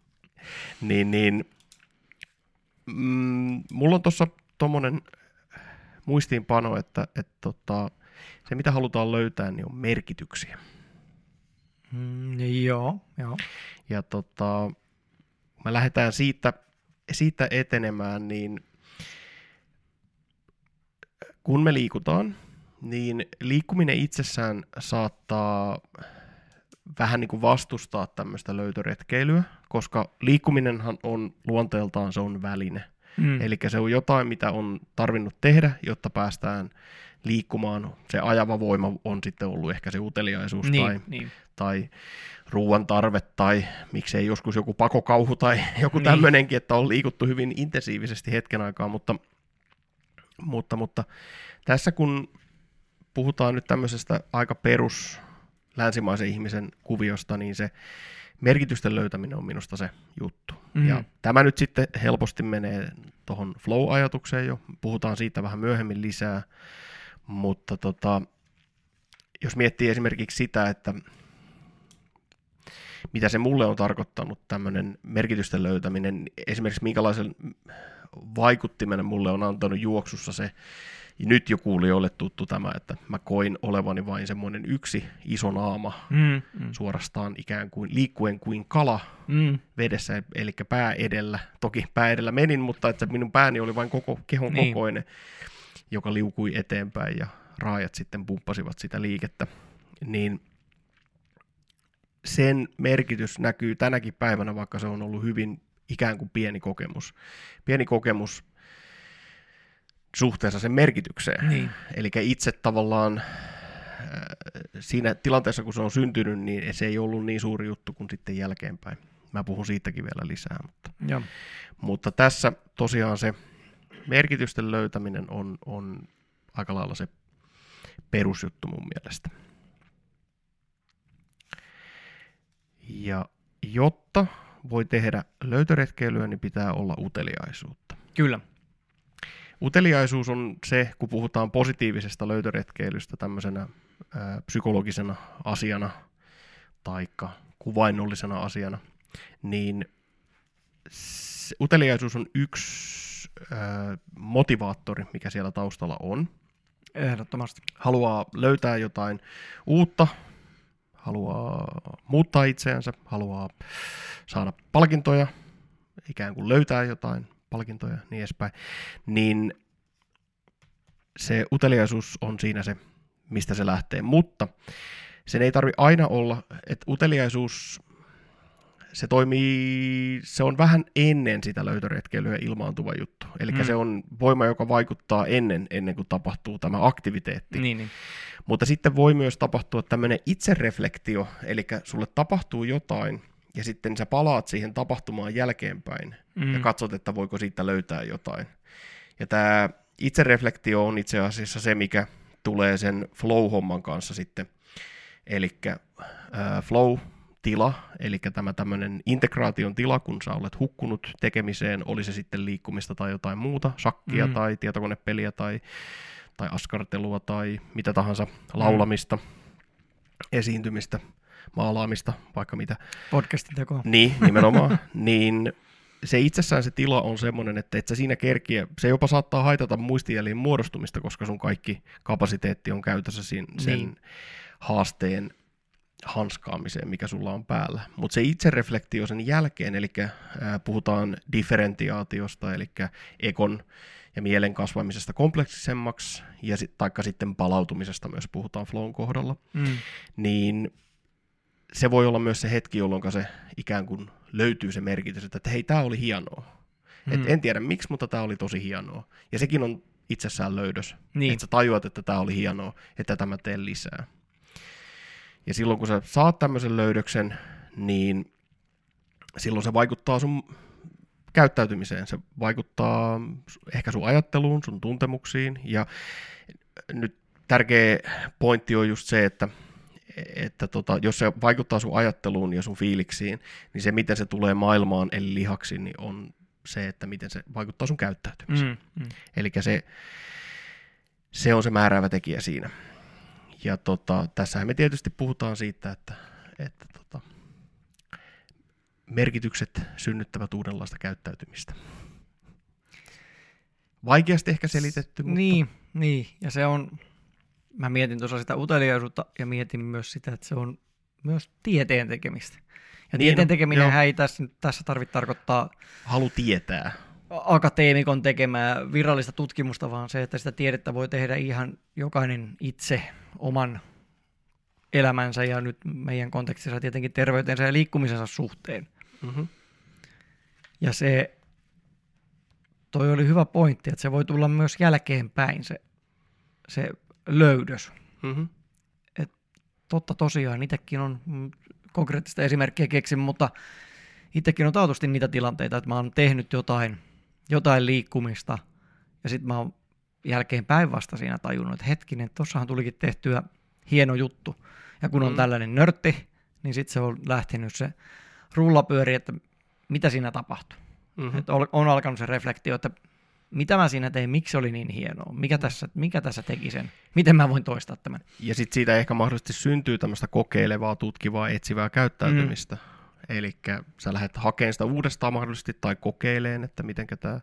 (laughs) niin, niin, mm, mulla on tuossa tuommoinen muistiinpano, että, että tota, se mitä halutaan löytää, niin on merkityksiä. Mm, joo, joo. Ja tota, me lähdetään siitä, siitä etenemään, niin kun me liikutaan, niin liikkuminen itsessään saattaa vähän niin kuin vastustaa tämmöistä löytöretkeilyä, koska liikkuminenhan on luonteeltaan se on väline. Mm. Eli se on jotain, mitä on tarvinnut tehdä, jotta päästään liikkumaan. Se ajava voima on sitten ollut ehkä se uteliaisuus niin, tai niin. tai ruoan tarve tai miksei joskus joku pakokauhu tai (laughs) joku Niin. tämmöinenkin, että on liikuttu hyvin intensiivisesti hetken aikaa, mutta, mutta, mutta tässä kun puhutaan nyt tämmöisestä aika perus länsimaisen ihmisen kuviosta, niin se merkitysten löytäminen on minusta se juttu. Mm. Ja tämä nyt sitten helposti menee tuohon flow-ajatukseen jo, puhutaan siitä vähän myöhemmin lisää, mutta tota, jos miettii esimerkiksi sitä, että mitä se mulle on tarkoittanut tämmöinen merkitysten löytäminen, esimerkiksi minkälaisen vaikuttimen mulle on antanut juoksussa se, nyt jo kuulijoille tuttu tämä, että mä koin olevani vain semmoinen yksi iso naama, Mm, mm, suorastaan ikään kuin liikkuen kuin kala mm, vedessä, eli pää edellä. Toki pää edellä menin, mutta että minun pääni oli vain koko kehon Niin. kokoinen, joka liukui eteenpäin ja raajat sitten pumppasivat sitä liikettä. Niin sen merkitys näkyy tänäkin päivänä, vaikka se on ollut hyvin ikään kuin pieni kokemus. Pieni kokemus suhteessa sen merkitykseen. niin. Eli itse tavallaan äh, siinä tilanteessa, kun se on syntynyt, niin se ei ollut niin suuri juttu kuin sitten jälkeenpäin. Mä puhun siitäkin vielä lisää, mutta, Joo. mutta tässä tosiaan se merkitysten löytäminen on, on aika lailla se perusjuttu mun mielestä. Ja jotta voi tehdä löytöretkeilyä, niin pitää olla uteliaisuutta. Kyllä. Uteliaisuus on se, kun puhutaan positiivisesta löytöretkeilystä tämmöisenä ää, psykologisena asiana tai kuvainnollisena asiana, niin se, uteliaisuus on yksi ää, motivaattori, mikä siellä taustalla on. Ehdottomasti. Haluaa löytää jotain uutta, haluaa muuttaa itseänsä, haluaa saada palkintoja, ikään kuin löytää jotain palkintoja ja niin edespäin, niin se uteliaisuus on siinä se, mistä se lähtee. Mutta sen ei tarvi aina olla, että uteliaisuus, se toimii, se on vähän ennen sitä löytöretkeilyä ilmaantuva juttu. Eli Mm. se on voima, joka vaikuttaa ennen, ennen kuin tapahtuu tämä aktiviteetti. Niin, niin. Mutta sitten voi myös tapahtua tämmöinen itsereflektio, eli sulle tapahtuu jotain, ja sitten sä palaat siihen tapahtumaan jälkeenpäin, mm. ja katsot, että voiko siitä löytää jotain. Ja tämä itsereflektio on itse asiassa se, mikä tulee sen flow-homman kanssa sitten. Eli flow tila, eli tämä tämmöinen integraation tila, kun sä olet hukkunut tekemiseen, oli se sitten liikkumista tai jotain muuta, shakkia mm. tai tietokonepeliä tai, tai askartelua tai mitä tahansa, laulamista, mm. esiintymistä, maalaamista, vaikka mitä. Podcastin tekoa. Niin, (laughs) nimenomaan. niin se itsessään se tila on semmoinen, että et sä siinä kerkiä, se jopa saattaa haitata muistijäljen muodostumista, koska sun kaikki kapasiteetti on käytössä sen, sen niin. haasteen hanskaamiseen, mikä sulla on päällä. Mutta se itsereflektio sen jälkeen, eli äh, puhutaan differentiaatiosta, eli ekon ja mielen kasvamisesta kompleksisemmaksi, ja sit, taikka sitten palautumisesta myös puhutaan flown kohdalla, mm. niin se voi olla myös se hetki, jolloin se ikään kuin löytyy se merkitys, että hei, tämä oli hienoa. Mm. Et en tiedä miksi, mutta tämä oli tosi hienoa. Ja sekin on itsessään löydös. Niin. Että sä tajuat, että tämä oli hienoa, että tämä teen lisää. Ja silloin kun sä saat tämmöisen löydöksen, niin silloin se vaikuttaa sun käyttäytymiseen. Se vaikuttaa ehkä sun ajatteluun, sun tuntemuksiin. Ja nyt tärkeä pointti on just se, että että tota, jos se vaikuttaa sun ajatteluun ja sun fiiliksiin, niin se, miten se tulee maailmaan eli lihaksi, niin on se, että miten se vaikuttaa sun käyttäytymiseen. Mm, mm. Eli se, se on se määräävä tekijä siinä. Ja tota, tässähän me tietysti puhutaan siitä, että, että tota, merkitykset synnyttävät uudenlaista käyttäytymistä. Vaikeasti ehkä selitetty, mutta... Niin, niin, ja se on, mä mietin tuossa sitä uteliaisuutta ja mietin myös sitä, että se on myös tieteen tekemistä. Ja niin, tieteen tekeminen ei tässä, tässä tarvitse tarkoittaa... Halu tietää. Akateemikon tekemää virallista tutkimusta, vaan se, että sitä tiedettä voi tehdä ihan jokainen itse oman elämänsä ja nyt meidän kontekstissa tietenkin terveytensä ja liikkumisensa suhteen. Mm-hmm. Ja se, toi oli hyvä pointti, että se voi tulla myös jälkeenpäin se, se löydös. Mm-hmm. Et totta tosiaan, itsekin on konkreettista esimerkkiä keksin, mutta itsekin on taatusti niitä tilanteita, että mä oon tehnyt jotain, jotain liikkumista ja sitten mä oon jälkeen päinvasta siinä tajunnut, että hetkinen, tossahan tulikin tehtyä hieno juttu. Ja kun on mm. tällainen nörtti, niin sitten se on lähtenyt se rullapyöri, että mitä siinä tapahtuu. Mm-hmm. Että on alkanut se reflektio, että mitä mä siinä tein, miksi se oli niin hienoa, mikä tässä, mikä tässä teki sen, miten mä voin toistaa tämän. Ja sitten siitä ehkä mahdollisesti syntyy tämmöistä kokeilevaa, tutkivaa, etsivää käyttäytymistä. Mm. Eli sä lähdet hakemaan sitä uudestaan mahdollisesti tai kokeileen, että mitenkä tää,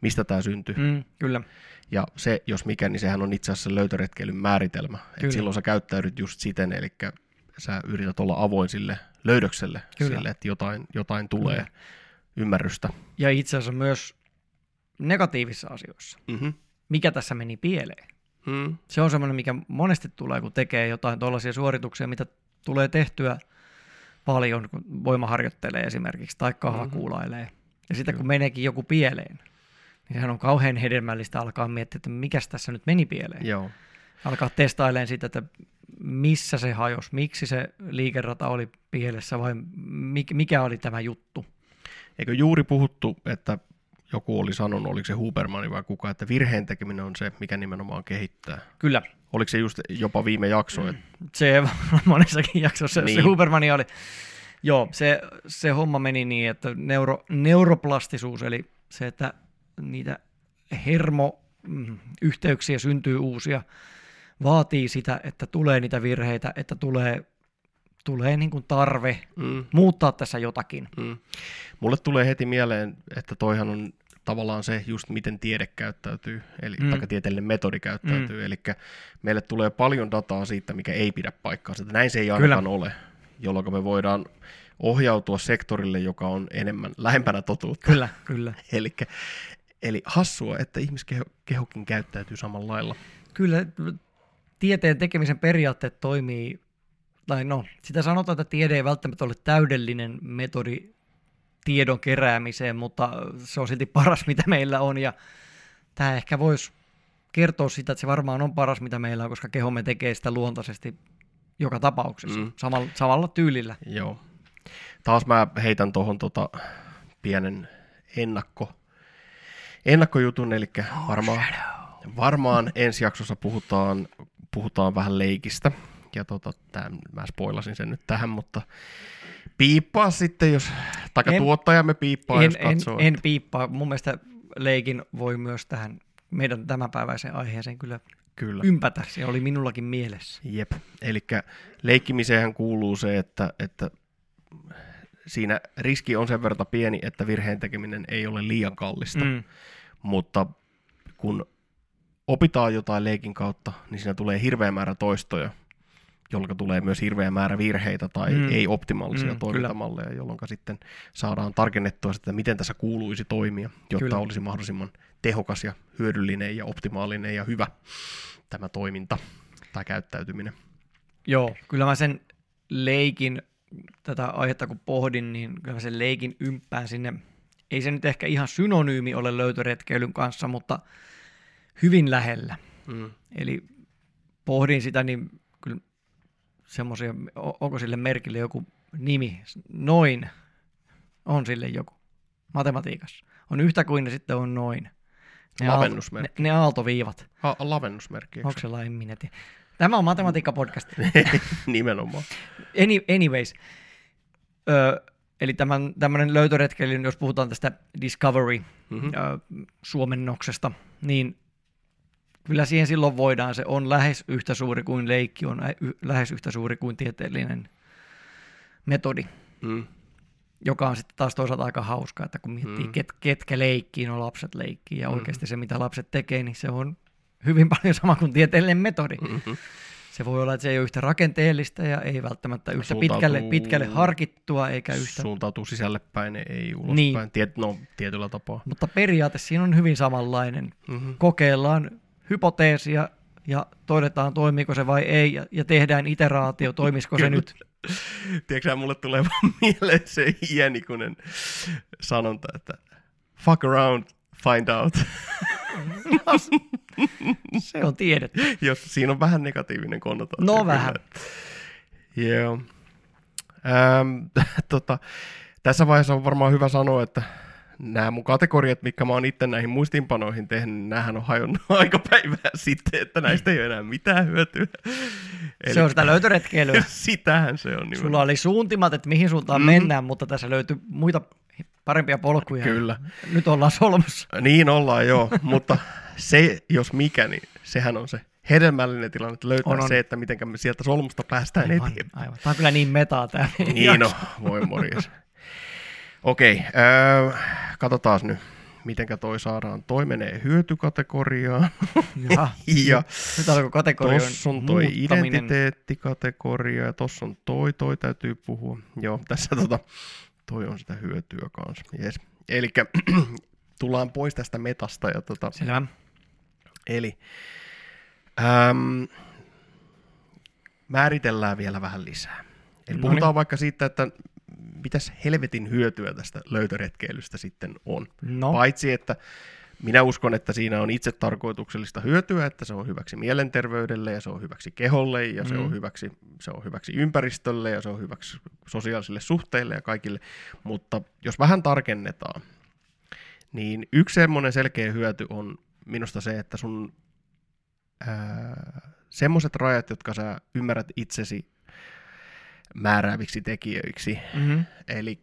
mistä tämä syntyy. Mm, kyllä. Ja se, jos mikä, niin sehän on itse asiassa löytöretkeilyn määritelmä. Et silloin sä käyttäydyt just siten, eli sä yrität olla avoin sille löydökselle, Kyllä. sille, että jotain, jotain tulee, Kyllä. ymmärrystä. Ja itse asiassa myös negatiivisissa asioissa. Mm-hmm. Mikä tässä meni pieleen? Mm. Se on semmoinen, mikä monesti tulee, kun tekee jotain tuollaisia suorituksia, mitä tulee tehtyä paljon, kun voimaharjoittelee esimerkiksi tai kahvakuulailee. Mm-hmm. Ja sitten kun meneekin joku pieleen, niin sehän on kauhean hedelmällistä alkaa miettiä, että mikä tässä nyt meni pieleen. Joo. Alkaa testailemaan sitä, että missä se hajosi, miksi se liikerata oli pielessä vai mikä oli tämä juttu. Eikö juuri puhuttu, että joku oli sanonut, oliko se Hubermani vai kuka, että virheen tekeminen on se, mikä nimenomaan kehittää. Kyllä. Oliko se just jopa viime jakso? Että... Se monessakin jaksossa niin. se Hubermani oli. Joo, se, se homma meni niin, että neuro, neuroplastisuus, eli se, että niitä hermoyhteyksiä syntyy uusia, vaatii sitä, että tulee niitä virheitä, että tulee, tulee niin kuin tarve mm. muuttaa tässä jotakin. Mm. Mulle tulee heti mieleen, että toihan on tavallaan se just miten tiede käyttäytyy, eli mm. tieteellinen metodi käyttäytyy, mm. eli meille tulee paljon dataa siitä, mikä ei pidä paikkaansa, että näin se ei ainakaan Kyllä. ole, jolloin me voidaan ohjautua sektorille, joka on enemmän lähempänä totuutta. Kyllä, kyllä. (laughs) eli, eli hassua, että ihmiskehokin käyttäytyy samalla lailla. Kyllä, tieteen tekemisen periaatteet toimii, tai no, sitä sanotaan, että tiede ei välttämättä ole täydellinen metodi tiedon keräämiseen, mutta se on silti paras, (laughs) mitä meillä on, ja tämä ehkä voisi kertoa sitä, että se varmaan on paras, mitä meillä on, koska kehomme tekee sitä luontaisesti joka tapauksessa, mm. samalla, samalla tyylillä. Joo. Taas mä heitän tuohon tota pienen ennakko, ennakkojutun, eli varmaan, varmaan ensi jaksossa puhutaan, puhutaan vähän leikistä, ja tota, tämän, mä spoilasin sen nyt tähän, mutta Piippaa sitten, jos, taikka En- tuottajamme piippaa, en, jos en, katsoo. en piippaa. Mun mielestä leikin voi myös tähän meidän tämänpäiväiseen aiheeseen kyllä Kyllä. ympätä. Se oli minullakin mielessä. Jep. Eli leikkimiseen kuuluu se, että, että siinä riski on sen verran pieni, että virheen tekeminen ei ole liian kallista. Mm. Mutta kun opitaan jotain leikin kautta, niin siinä tulee hirveä määrä toistoja, jolloin tulee myös hirveä määrä virheitä tai Mm. ei-optimaalisia Mm, toimintamalleja, jolloin sitten saadaan tarkennettua sitä, että miten tässä kuuluisi toimia, jotta Kyllä. kyllä. olisi mahdollisimman tehokas ja hyödyllinen ja optimaalinen ja hyvä tämä toiminta tai käyttäytyminen. Joo, kyllä mä sen leikin, tätä aihetta kun pohdin, niin kyllä mä sen leikin ympään sinne. Ei se nyt ehkä ihan synonyymi ole löytöretkeilyn kanssa, mutta hyvin lähellä. Mm. Eli pohdin sitä, niin kyllä semmoisia, onko sille merkille joku nimi, noin on sille joku matematiikassa. On yhtä kuin ne sitten on noin. Ne, aalto, ne, Lavennusmerkki. ne aaltoviivat. Ha, lavennusmerkki, Onko se lain minä tiedä. Tämä on matematiikka-podcast. (laughs) Nimenomaan. Any, anyways, Ö, eli tämän, tämmöinen löytöretkeily, jos puhutaan tästä Discovery Mm-hmm. ö, suomennoksesta, niin kyllä siihen silloin voidaan, se on lähes yhtä suuri kuin leikki, on lähes yhtä suuri kuin tieteellinen metodi, Mm. joka on sitten taas toisaalta aika hauska, että kun miettii, Mm. ket, ketkä leikkii, no lapset leikkii, ja Mhm. oikeasti se, mitä lapset tekee, niin se on hyvin (laughs) paljon sama kuin tieteellinen metodi. Mm-hmm. Se voi olla, että se ei ole yhtä rakenteellista ja ei välttämättä yhtä Suuntautuu- pitkälle, pitkälle harkittua eikä yhtä. Suuntautuu sisälle päin, ei ulospäin. Niin. Tiet, no, tietyllä tapaa. Mutta periaate siinä on hyvin samanlainen. Mm-hmm. Kokeillaan hypoteesia ja todetaan, toimiiko se vai ei, ja, ja tehdään iteraatio, toimisiko se nyt. Tiedätkö mulle tulee vaan (laughs) mieleen se iänikuinen sanonta, että fuck around, find out. (laughs) Se on tiedetty. Jos siinä on vähän negatiivinen konnotaatio. No kyllä. vähän. Joo. Ähm, (laughs) tota, tässä vaiheessa on varmaan hyvä sanoa, että nämä mun kategoriat, mitkä mä oon itse näihin muistiinpanoihin tehnyt, niin näähän on hajonnut (laughs) aika päivää sitten, että näistä ei ole enää mitään hyötyä. Se on sitä löytöretkeilyä. (laughs) Sitähän se on nimenomaan. Sulla oli suuntimat, että mihin suuntaan Mhm. mennään, mutta tässä löytyy muita parempia polkuja. Kyllä. Nyt ollaan solmussa. Niin ollaan joo, (laughs) mutta se jos mikä, niin sehän on se hedelmällinen tilanne, että löytää On, on. se, että miten me sieltä solmusta päästään Aivan, eteenpäin. aivan. Tämä on kyllä niin metaa tämä. Niin no, voi morjes. Okei, öö, katsotaan nyt, mitenkä toi saadaan. Toi menee hyötykategoriaan. Jaha. (laughs) ja Nyt alkoi kategorioiden tossa on toi muuttaminen. identiteettikategoria ja tossa on toi, toi täytyy puhua. Joo, tässä tota, toi on sitä hyötyä kanssa. Yes. Eli tullaan pois tästä metasta ja tota, Selvä. Eli äm, määritellään vielä vähän lisää. Eli No puhutaan niin. vaikka siitä, että mitäs helvetin hyötyä tästä löytöretkeilystä sitten on. No, Paitsi, että minä uskon, että siinä on itse tarkoituksellista hyötyä, että se on hyväksi mielenterveydelle ja se on hyväksi keholle ja se, Mm. on hyväksi, se on hyväksi ympäristölle ja se on hyväksi sosiaalisille suhteille ja kaikille. Mutta jos vähän tarkennetaan, niin yksi semmoinen selkeä hyöty on minusta se, että sun semmoiset rajat, jotka sä ymmärrät itsesi määrääviksi tekijöiksi, mm-hmm. Eli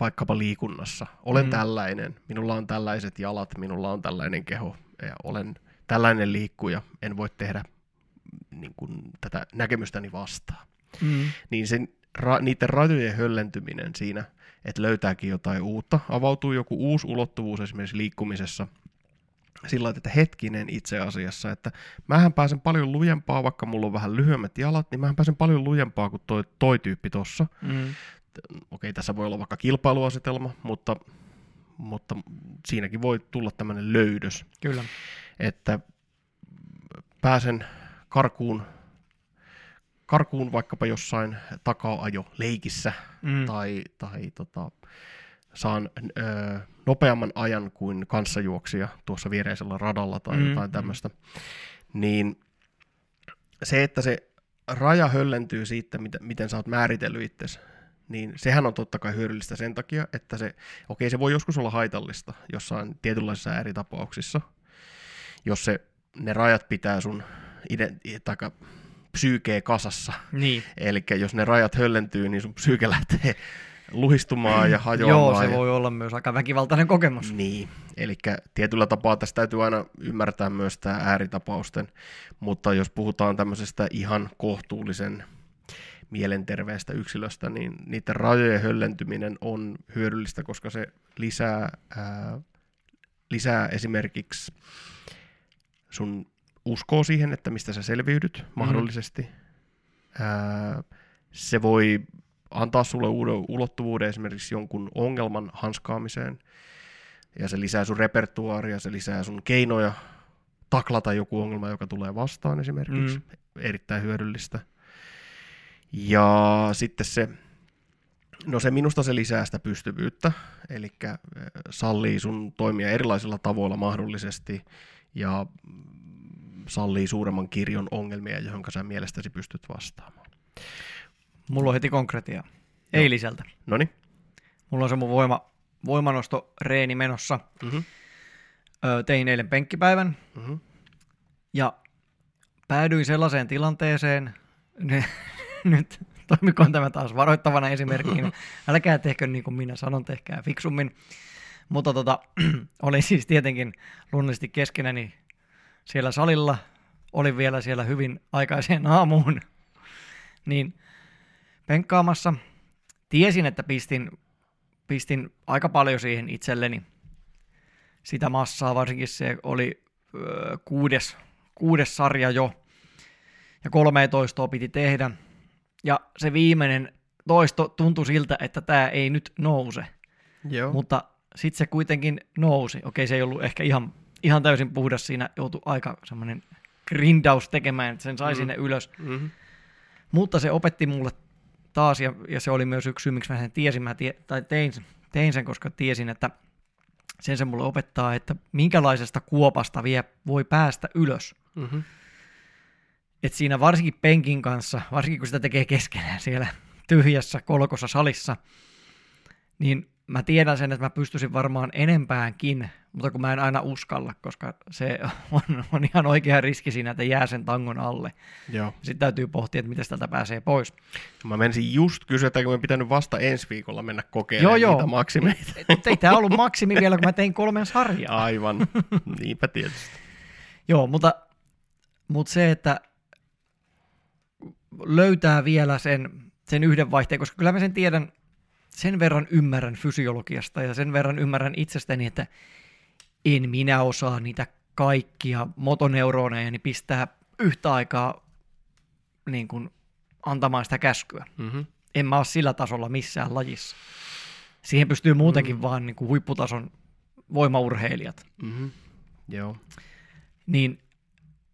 vaikkapa liikunnassa. Olen Mm. mm. tällainen, minulla on tällaiset jalat, minulla on tällainen keho ja olen tällainen liikkuja, en voi tehdä niin kuin, tätä näkemystäni vastaan. Mm. Niin sen, ra, niiden rajojen höllentyminen siinä, että löytääkin jotain uutta, avautuu joku uusi ulottuvuus esimerkiksi liikkumisessa, sillä että hetkinen itse asiassa, että mähän pääsen paljon lujempaa, vaikka mulla on vähän lyhyemmät jalat, niin mähän pääsen paljon lujempaa kuin toi, toi tyyppi tossa Mm. okei, tässä voi olla vaikka kilpailuasetelma, mutta, mutta siinäkin voi tulla tämmöinen löydös, Kyllä. että pääsen karkuun, karkuun vaikkapa jossain takaa-ajo leikissä Mm. tai, tai tota, saan ö, nopeamman ajan kuin kanssajuoksija tuossa viereisellä radalla tai Mm, mm, mm. jotain tämmöistä, niin se, että se raja höllentyy siitä, miten, miten sä oot määritellyt itsesi, niin sehän on totta kai hyödyllistä sen takia, että se, okei se voi joskus olla haitallista jossain tietynlaisissa ääritapauksissa, jos se, ne rajat pitää sun ide, taka, psyykee kasassa. Niin. Eli jos ne rajat höllentyy, niin sun psyyke lähtee luhistumaan ja hajoamaan. Joo, se ja... voi olla myös aika väkivaltainen kokemus. Niin, eli tietyllä tapaa tässä täytyy aina ymmärtää myös tämä ääritapausten, mutta jos puhutaan tämmöisestä ihan kohtuullisen mielenterveestä yksilöstä, niin niiden rajojen höllentyminen on hyödyllistä, koska se lisää, ää, lisää esimerkiksi sun uskoa siihen, että mistä sä selviydyt mm-hmm. mahdollisesti. Ää, se voi antaa sulle uuden ulottuvuuden esimerkiksi jonkun ongelman hanskaamiseen, ja se lisää sun repertuaaria, se lisää sun keinoja taklata joku ongelma, joka tulee vastaan esimerkiksi. Mm. Erittäin hyödyllistä. Ja sitten se, no se minusta se lisää sitä pystyvyyttä, eli sallii sun toimia erilaisilla tavoilla mahdollisesti, ja sallii suuremman kirjon ongelmia, johon sä mielestäsi pystyt vastaamaan. Mulla on heti konkretia. Eiliseltä. No niin. Mulla on se mun voima, voimanosto reeni menossa. Mm-hmm. Öö, tein eilen penkkipäivän. Mm-hmm. Ja päädyin sellaiseen tilanteeseen, (laughs) nyt toimikoon tämä taas varoittavana esimerkkinä, (laughs) älkää tehkö niin kuin minä sanon, tehkää fiksummin. Mutta tota, (clears throat) olin siis tietenkin luonnollisesti keskenäni siellä salilla, olin vielä siellä hyvin aikaiseen aamuun, niin penkkaamassa. Tiesin, että pistin, pistin aika paljon siihen itselleni sitä massaa, varsinkin se oli öö, kuudes, kuudes sarja jo, ja 13 piti tehdä. Ja se viimeinen toisto tuntui siltä, että tämä ei nyt nouse. Joo. Mutta sitten se kuitenkin nousi. Okei, se ei ollut ehkä ihan, ihan täysin puhdas siinä, joutui aika semmoinen grindaus tekemään, että sen sai mm. sinne ylös. Mm-hmm. Mutta se opetti mulle taas, ja, ja se oli myös yksi syy, miksi mä sen tiesin, mä tie, tai tein, tein sen, koska tiesin, että sen se mulle opettaa, että minkälaisesta kuopasta vie, voi päästä ylös. Mm-hmm. Et siinä varsinkin penkin kanssa, varsinkin kun sitä tekee keskenään siellä tyhjässä kolkossa salissa, niin mä tiedän sen, että mä pystyisin varmaan enempäänkin, mutta kun mä en aina uskalla, koska se on, on ihan oikea riski siinä, että jää sen tangon alle. Joo. Sitten täytyy pohtia, että miten tältä pääsee pois. Mä menisin just kysyä, että me pitänyt vasta ensi viikolla mennä kokeilemaan Joo, joo. niitä maksimeita. Mutta ei tämä ollut maksimi vielä, kun mä tein kolmen sarjaa. Aivan, niinpä tietysti. Joo, mutta, mutta se, että löytää vielä sen, sen yhden vaihteen, koska kyllä mä sen tiedän, sen verran ymmärrän fysiologiasta ja sen verran ymmärrän itsestäni, että en minä osaa niitä kaikkia motoneuroneja niin pistää yhtä aikaa niin kuin antamaan sitä käskyä. Mm-hmm. En mä ole sillä tasolla missään lajissa. Siihen pystyy muutenkin mm. vaan niin kuin huipputason voimaurheilijat. Mm-hmm. Joo. Niin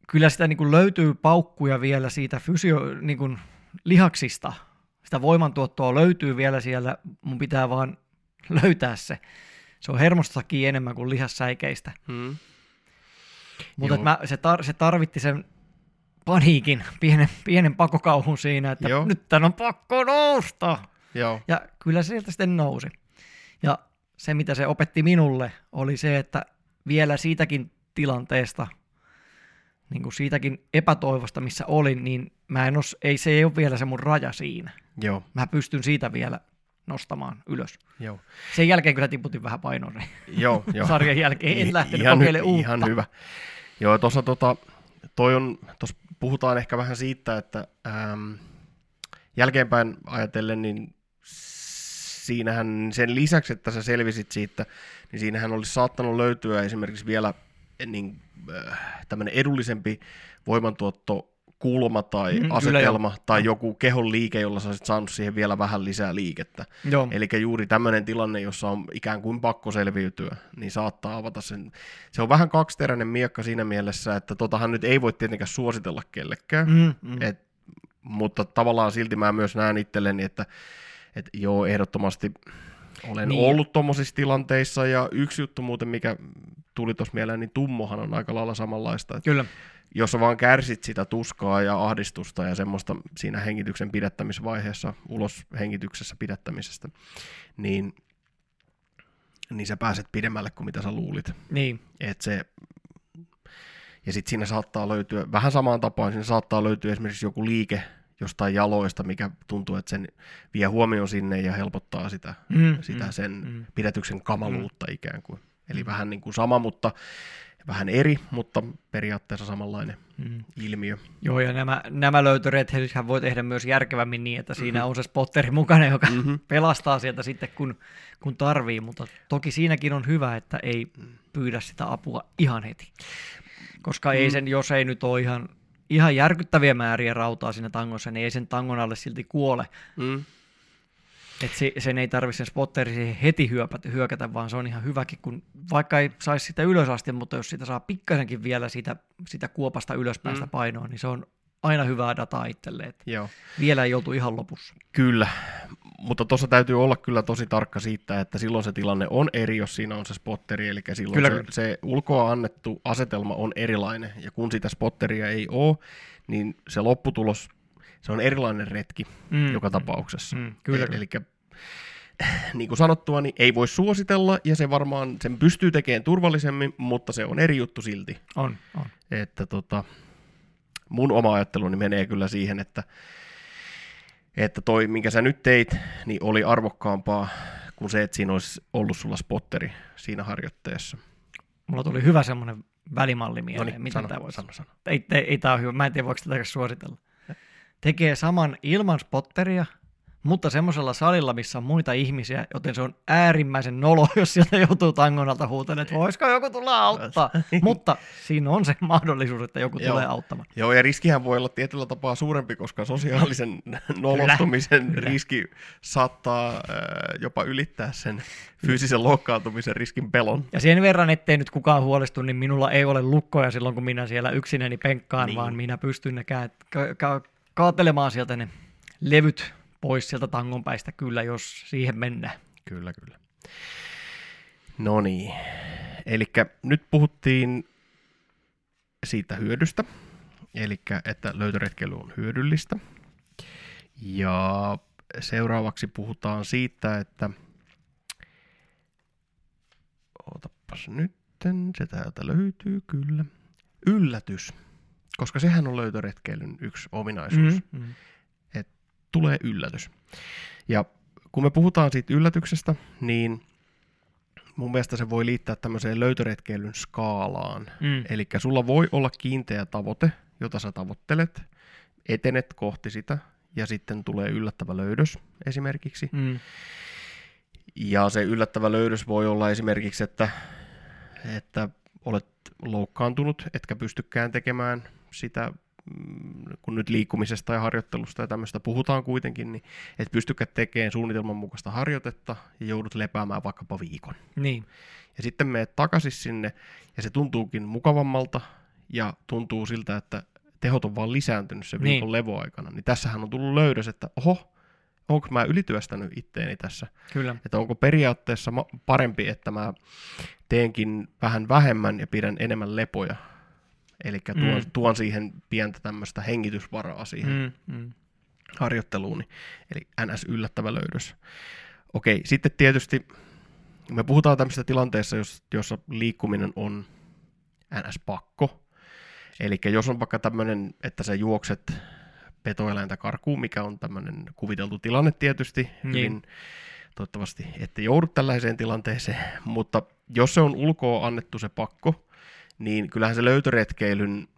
kyllä sitä niin kuin löytyy paukkuja vielä siitä fysio, niin kuin lihaksista. Sitä voimantuottoa löytyy vielä siellä, mun pitää vaan (laughs) löytää se. Se on hermostakin enemmän kuin lihassäikeistä. Mm. Mutta mä, se, tar, se tarvitti sen paniikin, (laughs) pienen, pienen pakokauhun siinä, että Joo. nyt tän on pakko nousta. Joo. Ja kyllä se sieltä sitten nousi. Ja se, mitä se opetti minulle, oli se, että vielä siitäkin tilanteesta, niin kuin siitäkin epätoivosta, missä olin, niin mä en os, ei, se ei ole vielä se mun raja siinä. Joo. Mä pystyn siitä vielä nostamaan ylös. Joo. Sen jälkeen kyllä tiputin vähän painoa Joo, (laughs) joo. sarjan jälkeen. En lähtenyt ihan, kokeilemaan uutta. ihan hyvä. Joo, tuossa tota, toi on, tossa puhutaan ehkä vähän siitä, että äm, jälkeenpäin ajatellen, niin siinähän sen lisäksi, että sä selvisit siitä, niin siinähän olisi saattanut löytyä esimerkiksi vielä niin, äh, tämmöinen edullisempi voimantuotto kulma tai Mm, mm, kyllä asetelma tai joku kehon liike, jolla sä olisit saanut siihen vielä vähän lisää liikettä. Eli juuri tämmöinen tilanne, jossa on ikään kuin pakko selviytyä, niin saattaa avata sen. Se on vähän kaksiteräinen miekka siinä mielessä, että totahan nyt ei voi tietenkään suositella kellekään, mm. Mm. Et, mutta tavallaan silti mä myös näen itselleni, että et joo, ehdottomasti olen niin. ollut tuommoisissa tilanteissa, ja yksi juttu muuten, mikä tuli tuossa mieleen, niin tummohan on aika lailla samanlaista, että Kyllä. jos sä vaan kärsit sitä tuskaa ja ahdistusta ja semmoista siinä hengityksen pidättämisvaiheessa, ulos hengityksessä pidättämisestä, niin, niin sä pääset pidemmälle kuin mitä sä luulit. Niin. Et se, Ja sitten siinä saattaa löytyä, vähän samaan tapaan, siinä saattaa löytyä esimerkiksi joku liike jostain jaloista, mikä tuntuu, että sen vie huomioon sinne ja helpottaa sitä, Mm, sitä mm, sen mm. pidätyksen kamaluutta ikään kuin. Eli vähän niin kuin sama, mutta vähän eri, mutta periaatteessa samanlainen Mm. ilmiö. Joo, ja nämä, nämä löytöretkeilyshän voi tehdä myös järkevämmin niin, että siinä on se spotteri mukana, joka Mhm. pelastaa sieltä sitten, kun, kun tarvii, mutta toki siinäkin on hyvä, että ei Mm. pyydä sitä apua ihan heti. Koska ei sen, jos ei nyt ole ihan, ihan järkyttäviä määriä rautaa siinä tangossa, niin ei sen tangon alle silti kuole. Mm. Että se, sen ei tarvitse sen spotteri siihen heti hyöpätä, hyökätä, vaan se on ihan hyväkin, kun vaikka ei saisi sitä ylös asti, mutta jos sitä saa pikkasenkin vielä siitä, sitä kuopasta ylöspäin sitä Mm. painoa, niin se on aina hyvää dataa itselle, että Joo. vielä ei oltu ihan lopussa. Kyllä, mutta tuossa täytyy olla kyllä tosi tarkka siitä, että silloin se tilanne on eri, jos siinä on se spotteri, eli silloin Kyllä, se, kyllä. se ulkoa annettu asetelma on erilainen, ja kun sitä spotteria ei ole, niin se lopputulos, se on erilainen retki Mm, joka mm, tapauksessa. Mm, kyllä, Eli niin kuin sanottua, niin ei voi suositella, ja se varmaan sen pystyy tekemään turvallisemmin, mutta se on eri juttu silti. on, on. Että tota, mun oma ajatteluni menee kyllä siihen, että, että toi, minkä sä nyt teit, niin oli arvokkaampaa kuin se, että siinä olisi ollut sulla spotteri siinä harjoitteessa. Mulla tuli hyvä semmoinen välimalli mieleen, Noniin, miten sano, tämä voisi sano, sano. ei, ei, ei tämä ole hyvä. Mä en tiedä, voiko tätä suositella. Tekee saman ilman spotteria, mutta semmoisella salilla, missä on muita ihmisiä, joten se on äärimmäisen nolo, (laughs) jos sieltä joutuu tangon alta huutamaan, että voisiko joku tulla auttaa. (laughs) mutta siinä on se mahdollisuus, että joku Joo. tulee auttamaan. Joo, ja riskihän voi olla tietyllä tapaa suurempi, koska sosiaalisen (laughs) nolostumisen kyllä. riski saattaa äh, jopa ylittää sen fyysisen loukkaantumisen riskin pelon. Ja sen verran, ettei nyt kukaan huolestu, niin minulla ei ole lukkoja silloin, kun minä siellä yksinäni penkkaan, Niin. vaan minä pystyn ne ka- ka- kaatelemaan sieltä ne levyt pois sieltä tangon päistä kyllä, jos siihen mennään. Kyllä, kyllä. No niin. Eli nyt puhuttiin siitä hyödystä, eli että löytöretkeily on hyödyllistä. Ja seuraavaksi puhutaan siitä, että otapas nytten, se täältä löytyy kyllä. Yllätys, koska sehän on löytöretkeilyn yksi ominaisuus Mm, mm. tulee yllätys. Ja kun me puhutaan siitä yllätyksestä, niin mun mielestä se voi liittää tämmöiseen löytöretkeilyn skaalaan. Mm. Eli sulla voi olla kiinteä tavoite, jota sä tavoittelet, etenet kohti sitä, ja sitten tulee yllättävä löydös esimerkiksi. Mm. Ja se yllättävä löydös voi olla esimerkiksi, että, että olet loukkaantunut, etkä pystykään tekemään sitä, mm, kun nyt liikkumisesta ja harjoittelusta ja tämmöistä puhutaan kuitenkin, niin et pystykään tekemään suunnitelman mukaista harjoitetta ja joudut lepäämään vaikkapa viikon. Niin. Ja sitten menet takaisin sinne ja se tuntuukin mukavammalta ja tuntuu siltä, että tehot on vaan lisääntynyt sen Niin. viikon levoaikana. Niin tässähän on tullut löydös, että oho, onko mä ylityöstänyt itteeni tässä Kyllä. että onko periaatteessa parempi, että mä teenkin vähän vähemmän ja pidän enemmän lepoja. Eli tuon, Mm. tuon siihen pientä tämmöistä hengitysvaraa siihen mm. Mm. Mm. harjoitteluun. Eli NS yllättävä löydös. Okei, sitten tietysti me puhutaan tämmöistä tilanteessa, jos, jossa liikkuminen on NS-pakko. Eli jos on vaikka tämmöinen, että sä juokset petoeläintä karkuun, mikä on tämmöinen kuviteltu tilanne tietysti, Niin. hyvin toivottavasti ette joudu tällaiseen tilanteeseen, mutta jos se on ulkoa annettu se pakko, niin kyllähän se löytöretkeilyn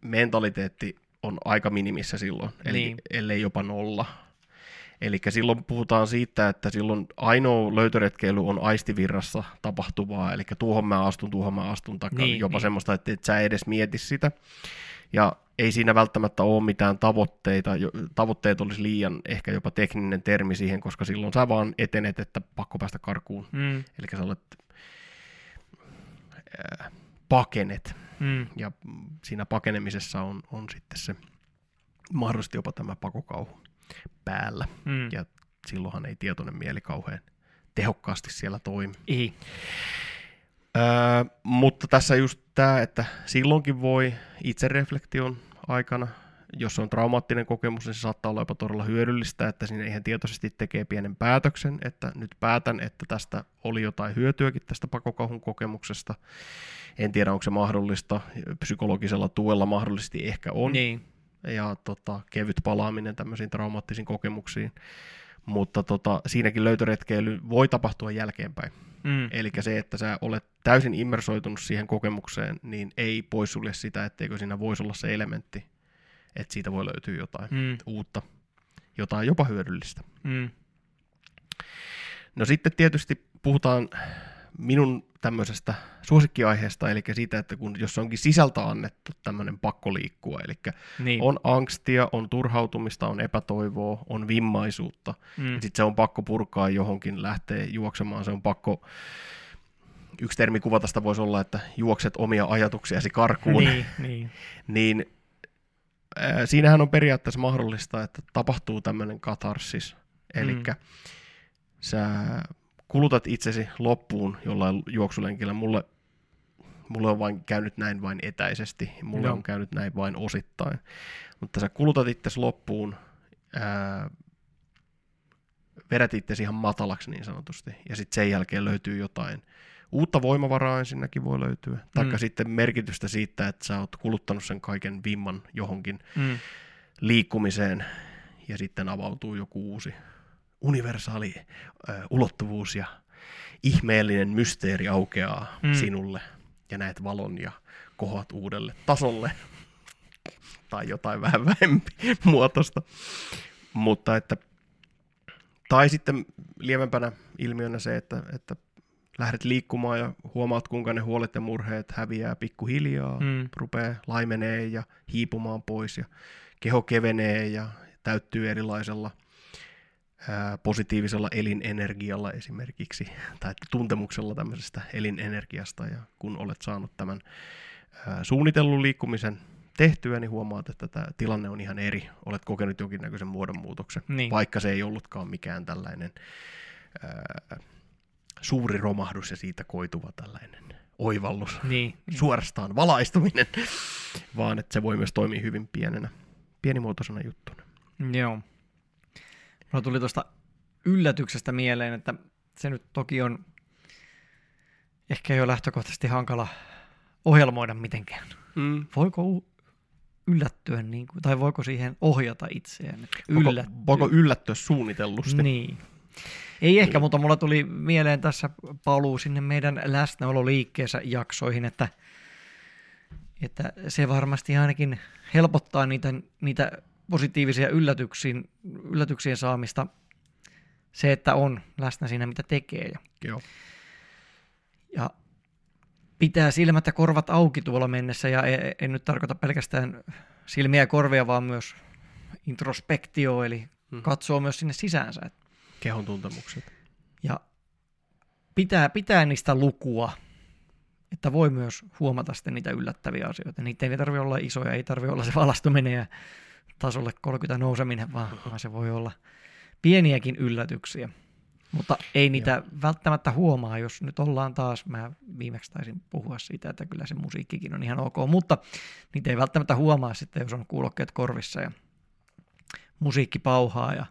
mentaliteetti on aika minimissä silloin, eli Niin. ellei jopa nolla. Eli silloin puhutaan siitä, että silloin ainoa löytöretkeily on aistivirrassa tapahtuvaa, eli tuohon mä astun, tuohon mä astun, tai Niin, jopa niin. semmoista, että et sä edes mieti sitä. Ja ei siinä välttämättä ole mitään tavoitteita. Tavoitteet olisi liian ehkä jopa tekninen termi siihen, koska silloin sä vaan etenet, että pakko päästä karkuun. Mm. Eli sä olet pakenet. Mm. Ja siinä pakenemisessa on, on sitten se mahdollisesti jopa tämä pakokauhu päällä. Mm. Ja silloinhan ei tietoinen mieli kauhean tehokkaasti siellä toimi. Ei. Öö, mutta tässä just tämä, että silloinkin voi itsereflektion aikana jos on traumaattinen kokemus, niin se saattaa olla jopa todella hyödyllistä, että sinne ihan tietoisesti tekee pienen päätöksen, että nyt päätän, että tästä oli jotain hyötyäkin tästä pakokauhun kokemuksesta. En tiedä, onko se mahdollista, psykologisella tuella mahdollisesti ehkä on. Niin. Ja tota, kevyt palaaminen tämmöisiin traumaattisiin kokemuksiin. Mutta tota, siinäkin löytöretkeily voi tapahtua jälkeenpäin. Mm. Eli se, että sä olet täysin immersoitunut siihen kokemukseen, niin ei poissulje sitä, etteikö siinä voisi olla se elementti, että siitä voi löytyä jotain Mm. uutta, jotain jopa hyödyllistä. Mm. No sitten tietysti puhutaan minun tämmöisestä suosikkiaiheesta, eli siitä, että kun jos onkin sisältä annettu tämmöinen pakko liikkua, eli Niin. on angstia, on turhautumista, on epätoivoa, on vimmaisuutta, Mm. mm. sitten se on pakko purkaa johonkin, lähtee juoksemaan, se on pakko, yksi termi kuvata sitä voisi olla, että juokset omia ajatuksiasi karkuun, Niin, niin. (laughs) niin siinähän on periaatteessa mahdollista, että tapahtuu tämmöinen katarsis, eli Mm. sä kulutat itsesi loppuun jollain juoksulenkillä. Mulle, mulle on vain käynyt näin vain etäisesti, mulle Joo. on käynyt näin vain osittain, mutta sä kulutat itsesi loppuun, ää, vedät itsesi ihan matalaksi niin sanotusti, ja sitten sen jälkeen löytyy jotain uutta voimavaraa ensinnäkin voi löytyä, taikka Mm. sitten merkitystä siitä, että sä oot kuluttanut sen kaiken vimman johonkin Mm. liikkumiseen ja sitten avautuu joku uusi universaali ö, ulottuvuus ja ihmeellinen mysteeri aukeaa Mm. mm. sinulle ja näet valon ja kohoat uudelle tasolle tai jotain vähän vähempi muotoista. Mutta että, tai sitten lievempänä ilmiönä se, että, että lähdet liikkumaan ja huomaat, kuinka ne huolet ja murheet häviää pikkuhiljaa, Mm. rupeaa laimenee ja hiipumaan pois ja keho kevenee ja täyttyy erilaisella ää, positiivisella elinenergialla esimerkiksi, (laughs) tai tuntemuksella tämmöisestä elinenergiasta, ja kun olet saanut tämän ää, suunnitellun liikkumisen tehtyä, niin huomaat, että tämä tilanne on ihan eri. Olet kokenut jonkinnäköisen muodonmuutoksen, Niin. vaikka se ei ollutkaan mikään tällainen ää, suuri romahdus ja siitä koituva tällainen oivallus, Niin. suorastaan valaistuminen, (laughs) vaan että se voi myös toimia hyvin pienenä, pienimuotoisena juttuna. Joo. Mulla tuli tuosta yllätyksestä mieleen, että se nyt toki on ehkä jo lähtökohtaisesti hankala ohjelmoida mitenkään. Mm. Voiko yllättyä, niin kuin, tai voiko siihen ohjata itseään? Voiko, voiko yllättyä suunnitellusti? Niin. Ei ehkä, mutta mulla tuli mieleen tässä paluu sinne meidän läsnäololiikkeessä jaksoihin, että, että se varmasti ainakin helpottaa niitä, niitä positiivisia yllätyksiin, yllätyksien saamista se, että on läsnä siinä, mitä tekee. Joo. ja pitää silmät ja korvat auki tuolla mennessä, ja en, en nyt tarkoita pelkästään silmiä ja korvia, vaan myös introspektio, eli Mm. katsoo myös sinne sisäänsä. Et Kehon tuntemukset. ja pitää, pitää niistä lukua, että voi myös huomata sitten niitä yllättäviä asioita. Niitä ei tarvitse olla isoja, ei tarvitse olla se valastuminen ja tasolle 30 nouseminen, vaan, vaan se voi olla pieniäkin yllätyksiä. Mutta ei niitä Joo. välttämättä huomaa, jos nyt ollaan taas, mä viimeksi taisin puhua siitä, että kyllä se musiikkikin on ihan ok, mutta niitä ei välttämättä huomaa sitten, jos on kuulokkeet korvissa ja musiikki pauhaa ja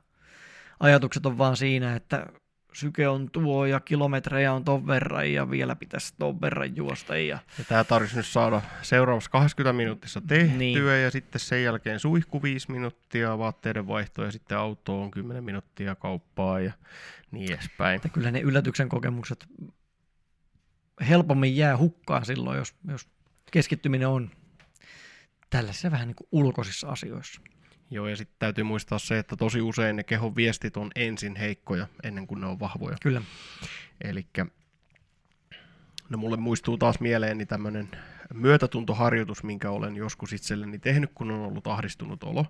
ajatukset on vaan siinä, että syke on tuo ja kilometrejä on ton verran ja vielä pitäisi ton verran juosta. Ja... Ja tämä tarvitsisi nyt saada seuraavassa 20 minuutissa tehtyä Niin. ja sitten sen jälkeen suihku 5 minuuttia, vaatteiden vaihto ja sitten auto on 10 minuuttia kauppaa ja niin edespäin. Että kyllä ne yllätyksen kokemukset helpommin jää hukkaan silloin, jos, jos keskittyminen on tällaisissa vähän niin kuin ulkoisissa asioissa. Joo, ja sitten täytyy muistaa se, että tosi usein ne kehon viestit on ensin heikkoja ennen kuin ne on vahvoja. Kyllä. Eli no mulle muistuu taas mieleeni tämmöinen myötätuntoharjoitus, minkä olen joskus itselleni tehnyt, kun on ollut ahdistunut olo.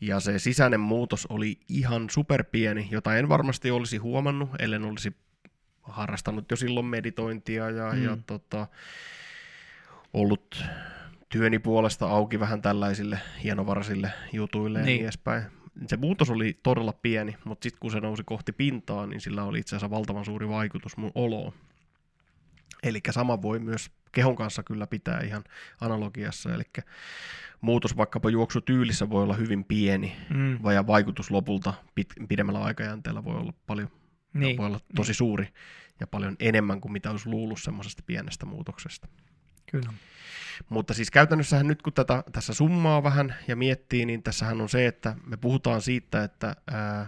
Ja se sisäinen muutos oli ihan superpieni, jota en varmasti olisi huomannut, ellen olisi harrastanut jo silloin meditointia ja, Mm. ja tota, ollut työni puolesta auki vähän tällaisille hienovaraisille jutuille ja Niin. niin edespäin. Se muutos oli todella pieni, mutta sitten kun se nousi kohti pintaa, niin sillä oli itse asiassa valtavan suuri vaikutus mun oloon. Eli sama voi myös kehon kanssa kyllä pitää ihan analogiassa, eli muutos vaikkapa juoksutyylissä voi olla hyvin pieni, Mm. ja vaikutus lopulta pit, pidemmällä aikajänteellä voi olla paljon, Niin. voi olla tosi suuri ja paljon enemmän kuin mitä olisi luullut semmoisesta pienestä muutoksesta. Kyllä. Mutta siis käytännössähän nyt kun tätä, tässä summaa vähän ja miettii, niin tässähän on se, että me puhutaan siitä, että ää,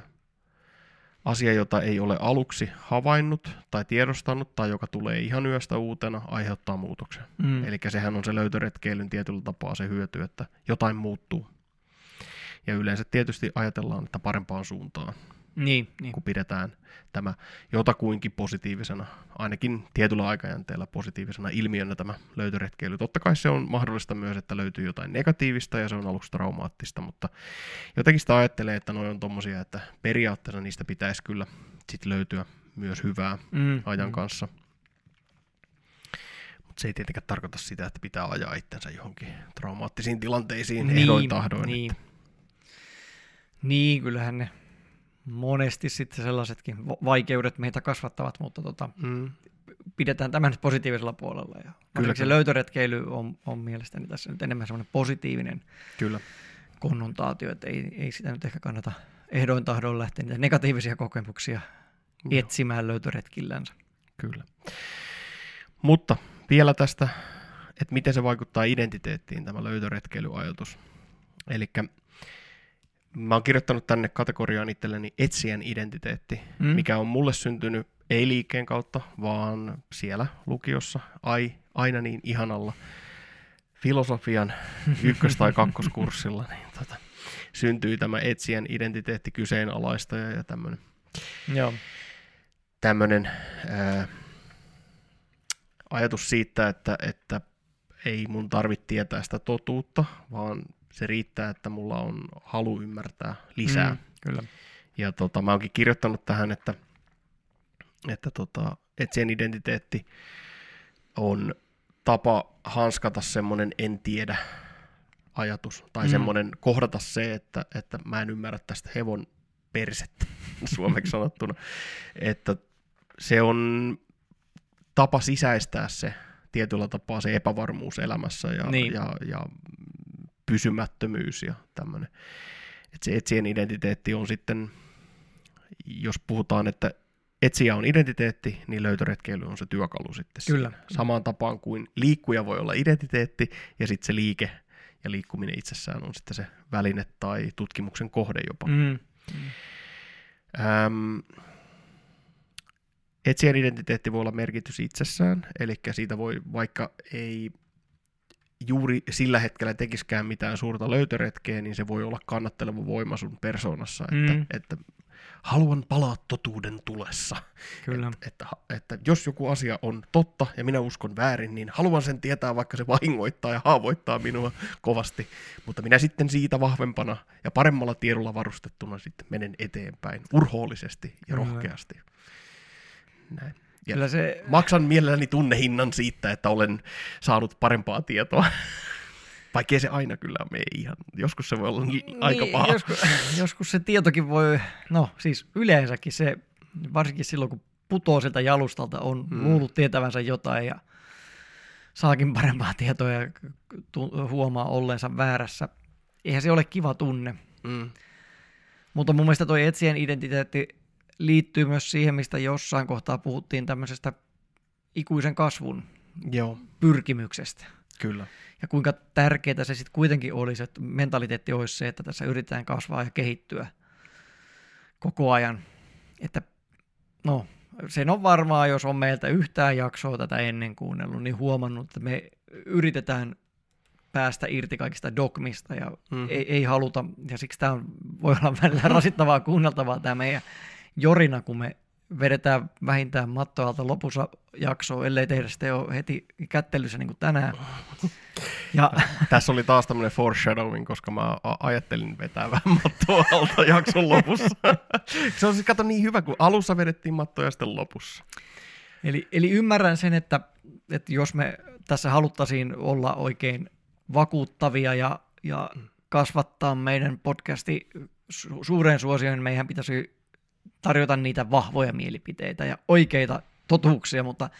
asia, jota ei ole aluksi havainnut tai tiedostanut tai joka tulee ihan yöstä uutena, aiheuttaa muutoksen. Mm. Eli sehän on se löytöretkeilyn tietyllä tapaa se hyöty, että jotain muuttuu. Ja yleensä tietysti ajatellaan, että parempaan suuntaan, Niin, niin. kun pidetään tämä jotakuinkin positiivisena, ainakin tietyllä aikajänteellä positiivisena ilmiönä tämä löytöretkeily. Totta kai se on mahdollista myös, että löytyy jotain negatiivista ja se on aluksi traumaattista, mutta jotenkin sitä ajattelee, että noin on tommosia, että periaatteessa niistä pitäisi kyllä sit löytyä myös hyvää Mm. ajan kanssa. Mutta se ei tietenkään tarkoita sitä, että pitää ajaa itsensä johonkin traumaattisiin tilanteisiin niin, ehdoin tahdoin. Niin. niin, kyllähän ne monesti sitten sellaisetkin va- vaikeudet meitä kasvattavat, mutta tota, Mm, pidetään tämä nyt positiivisella puolella. Ja kyllä, se löytöretkeily on, on mielestäni tässä nyt enemmän semmoinen positiivinen kyllä. konnotaatio, että ei, ei sitä nyt ehkä kannata ehdoin tahdoin lähteä niitä negatiivisia kokemuksia Joo. etsimään löytöretkillänsä. Kyllä. Mutta vielä tästä, että miten se vaikuttaa identiteettiin, tämä löytöretkeilyajatus. Eli mä oon kirjoittanut tänne kategoriaan itselleni etsijän identiteetti, Mm. mikä on mulle syntynyt ei liikkeen kautta, vaan siellä lukiossa ai, aina niin ihanalla filosofian ykkös- tai kakkoskurssilla, niin tota, syntyi tämä etsijän identiteetti kyseenalaista ja, ja tämmöinen Joo. tämmöinen ää, ajatus siitä, että, että ei mun tarvitse tietää sitä totuutta, vaan se riittää, että mulla on halu ymmärtää lisää. Mm, kyllä. Ja tota, mä oonkin kirjoittanut tähän, että, että tota, etsien identiteetti on tapa hanskata semmoinen en tiedä ajatus, tai Mm. mm. semmoinen kohdata se, että, että mä en ymmärrä tästä hevon persettä, (laughs) suomeksi sanottuna. Että se on tapa sisäistää se tietyllä tapaa se epävarmuus elämässä ja, Niin. ja, ja pysymättömyys ja tämmöinen. Että se etsien identiteetti on sitten, jos puhutaan, että etsiä on identiteetti, niin löytöretkeily on se työkalu sitten. Kyllä. Siinä. Samaan tapaan kuin liikkuja voi olla identiteetti ja sitten se liike ja liikkuminen itsessään on sitten se väline tai tutkimuksen kohde jopa. Mm. Ähm, etsijän identiteetti voi olla merkitys itsessään, eli siitä voi, vaikka ei juuri sillä hetkellä tekiskään mitään suurta löytöretkeä, niin se voi olla kannatteleva voima sun persoonassa, että, Mm. että haluan palaa totuuden tulessa. Kyllä. Että, että, että jos joku asia on totta ja minä uskon väärin, niin haluan sen tietää, vaikka se vahingoittaa ja haavoittaa minua kovasti. Mutta minä sitten siitä vahvempana ja paremmalla tiedolla varustettuna sitten menen eteenpäin urhoollisesti ja Kyllä. rohkeasti. Näin. Ja Kyllä se, maksan mielelläni tunnehinnan siitä, että olen saanut parempaa tietoa. (laughs) Vaikkei se aina kyllä mene ihan. Joskus se voi olla niin, aika niin, paha. Joskus, (laughs) joskus se tietokin voi, no siis yleensäkin se, varsinkin silloin kun putoo sieltä jalustalta, on Mm. mm. luullut tietävänsä jotain ja saakin parempaa tietoa ja huomaa olleensa väärässä. Eihän se ole kiva tunne. Mm. Mutta mun mielestä toi etsijän identiteetti liittyy myös siihen, mistä jossain kohtaa puhuttiin tämmöisestä ikuisen kasvun Joo, pyrkimyksestä. kyllä. Ja kuinka tärkeää se sitten kuitenkin olisi, että mentaliteetti olisi se, että tässä yritetään kasvaa ja kehittyä koko ajan. Että no, sen on varmaa, jos on meiltä yhtään jaksoa tätä ennen kuunnellut, niin huomannut, että me yritetään päästä irti kaikista dogmista ja Mhm. ei, ei haluta, ja siksi tämä voi olla (laughs) välillä rasittavaa kuunneltavaa tämä meidän jorina, kun me vedetään vähintään mattoalta lopussa jaksoa, ellei tehdä sitä jo heti kättelyssä niin kuin tänään. Ja (laughs) Tässä oli taas tämmöinen foreshadowing, koska mä ajattelin vetää vähän mattoa alta jakson lopussa. (laughs) se on siis kato niin hyvä, kun alussa vedettiin mattoa ja sitten lopussa. Eli, eli ymmärrän sen, että, että jos me tässä haluttaisiin olla oikein vakuuttavia ja, ja kasvattaa meidän podcasti su- suureen suosioon, niin meidän pitäisi tarjota niitä vahvoja mielipiteitä ja oikeita totuuksia, mutta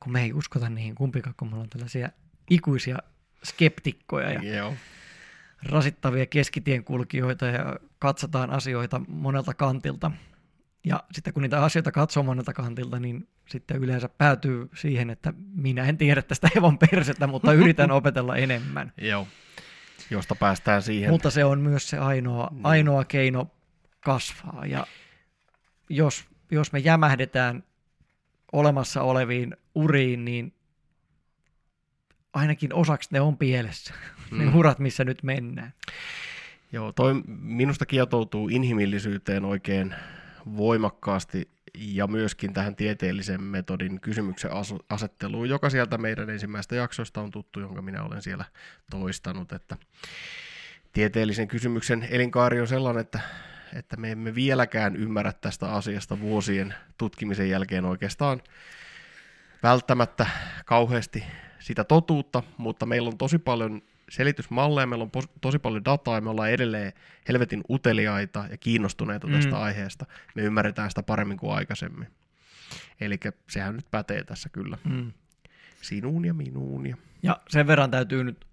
kun me ei uskota niihin kumpikaan, kun me ollaan tällaisia ikuisia skeptikkoja ja Joo. rasittavia keskitien kulkijoita ja katsotaan asioita monelta kantilta. Ja sitten kun niitä asioita katsoo monelta kantilta, niin sitten yleensä päätyy siihen, että minä en tiedä tästä hevon persettä, mutta yritän (laughs) opetella enemmän. Joo. Josta päästään siihen. Mutta se on myös se ainoa, Niin. ainoa keino kasvaa. Ja jos, jos me jämähdetään olemassa oleviin uriin, niin ainakin osaksi ne on pielessä. Mm. (laughs) Ne Mm. urat, missä nyt mennään. Joo, toi minusta kietoutuu inhimillisyyteen oikein voimakkaasti ja myöskin tähän tieteellisen metodin kysymyksen asetteluun, joka sieltä meidän ensimmäistä jaksoista on tuttu, jonka minä olen siellä toistanut, että tieteellisen kysymyksen elinkaari on sellainen, että, että me emme vieläkään ymmärrä tästä asiasta vuosien tutkimisen jälkeen oikeastaan välttämättä kauheasti sitä totuutta, mutta meillä on tosi paljon selitysmalleja, meillä on pos- tosi paljon dataa ja me ollaan edelleen helvetin uteliaita ja kiinnostuneita Mm. tästä aiheesta. Me ymmärretään sitä paremmin kuin aikaisemmin. Eli sehän nyt pätee tässä kyllä. Mm. Sinuun ja minuun. Ja... Ja sen verran täytyy nyt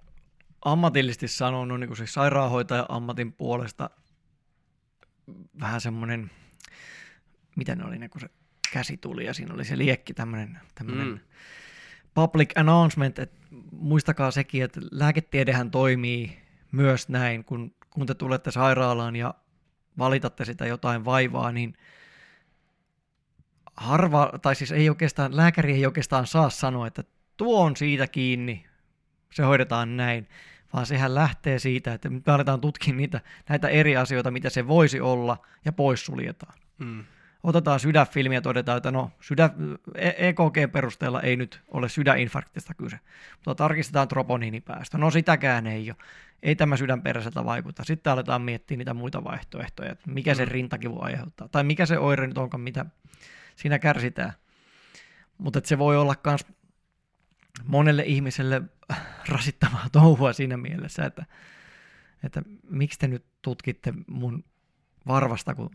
ammatillisesti sanoa, no niin kuin siis sairaanhoitajan ammatin puolesta vähän semmoinen, mitä ne oli ne, kun se käsi tuli ja siinä oli se liekki, tämmöinen, Mm. public announcement, että muistakaa sekin, että lääketiedehän toimii myös näin, kun, kun te tulette sairaalaan ja valitatte sitä jotain vaivaa, niin harva, tai siis ei oikeastaan, lääkäri ei oikeastaan saa sanoa, että tuo on siitä kiinni, se hoidetaan näin, vaan sehän lähtee siitä, että me aletaan tutkia niitä, näitä eri asioita, mitä se voisi olla, ja poissuljetaan Mm. otetaan sydänfilmi ja todetaan, että no sydän, EKG-perusteella ei nyt ole sydäninfarktista kyse, mutta tarkistetaan troponiinipäästö. No sitäkään ei ole. Ei tämä sydänperäiseltä vaikuta. Sitten aletaan miettiä niitä muita vaihtoehtoja, että mikä se Mm. rintakivu aiheuttaa, tai mikä se oire nyt onkaan, mitä siinä kärsitään. Mutta se voi olla myös monelle ihmiselle (laughs) rasittavaa touhua siinä mielessä, että, että miksi te nyt tutkitte mun varvasta, kun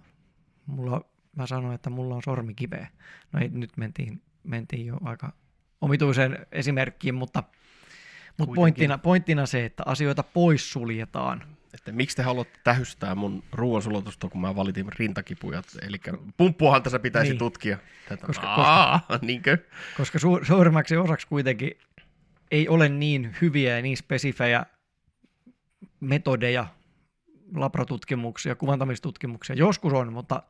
mulla, mä sanoin, että mulla on sormi kipeä. No ei, nyt mentiin, mentiin jo aika omituiseen esimerkkiin, mutta, mutta Kuitenkin. pointtina, pointtina se, että asioita poissuljetaan. Että miksi te haluatte tähystää mun ruoansulatusta, kun mä valitin rintakipuja? Eli pumppuahan tässä pitäisi Niin. tutkia. Tätä. Koska- Aa, niinkö? Koska su- suurimmaksi osaksi kuitenkin ei ole niin hyviä ja niin spesifejä metodeja, labratutkimuksia, kuvantamistutkimuksia. Joskus on, mutta,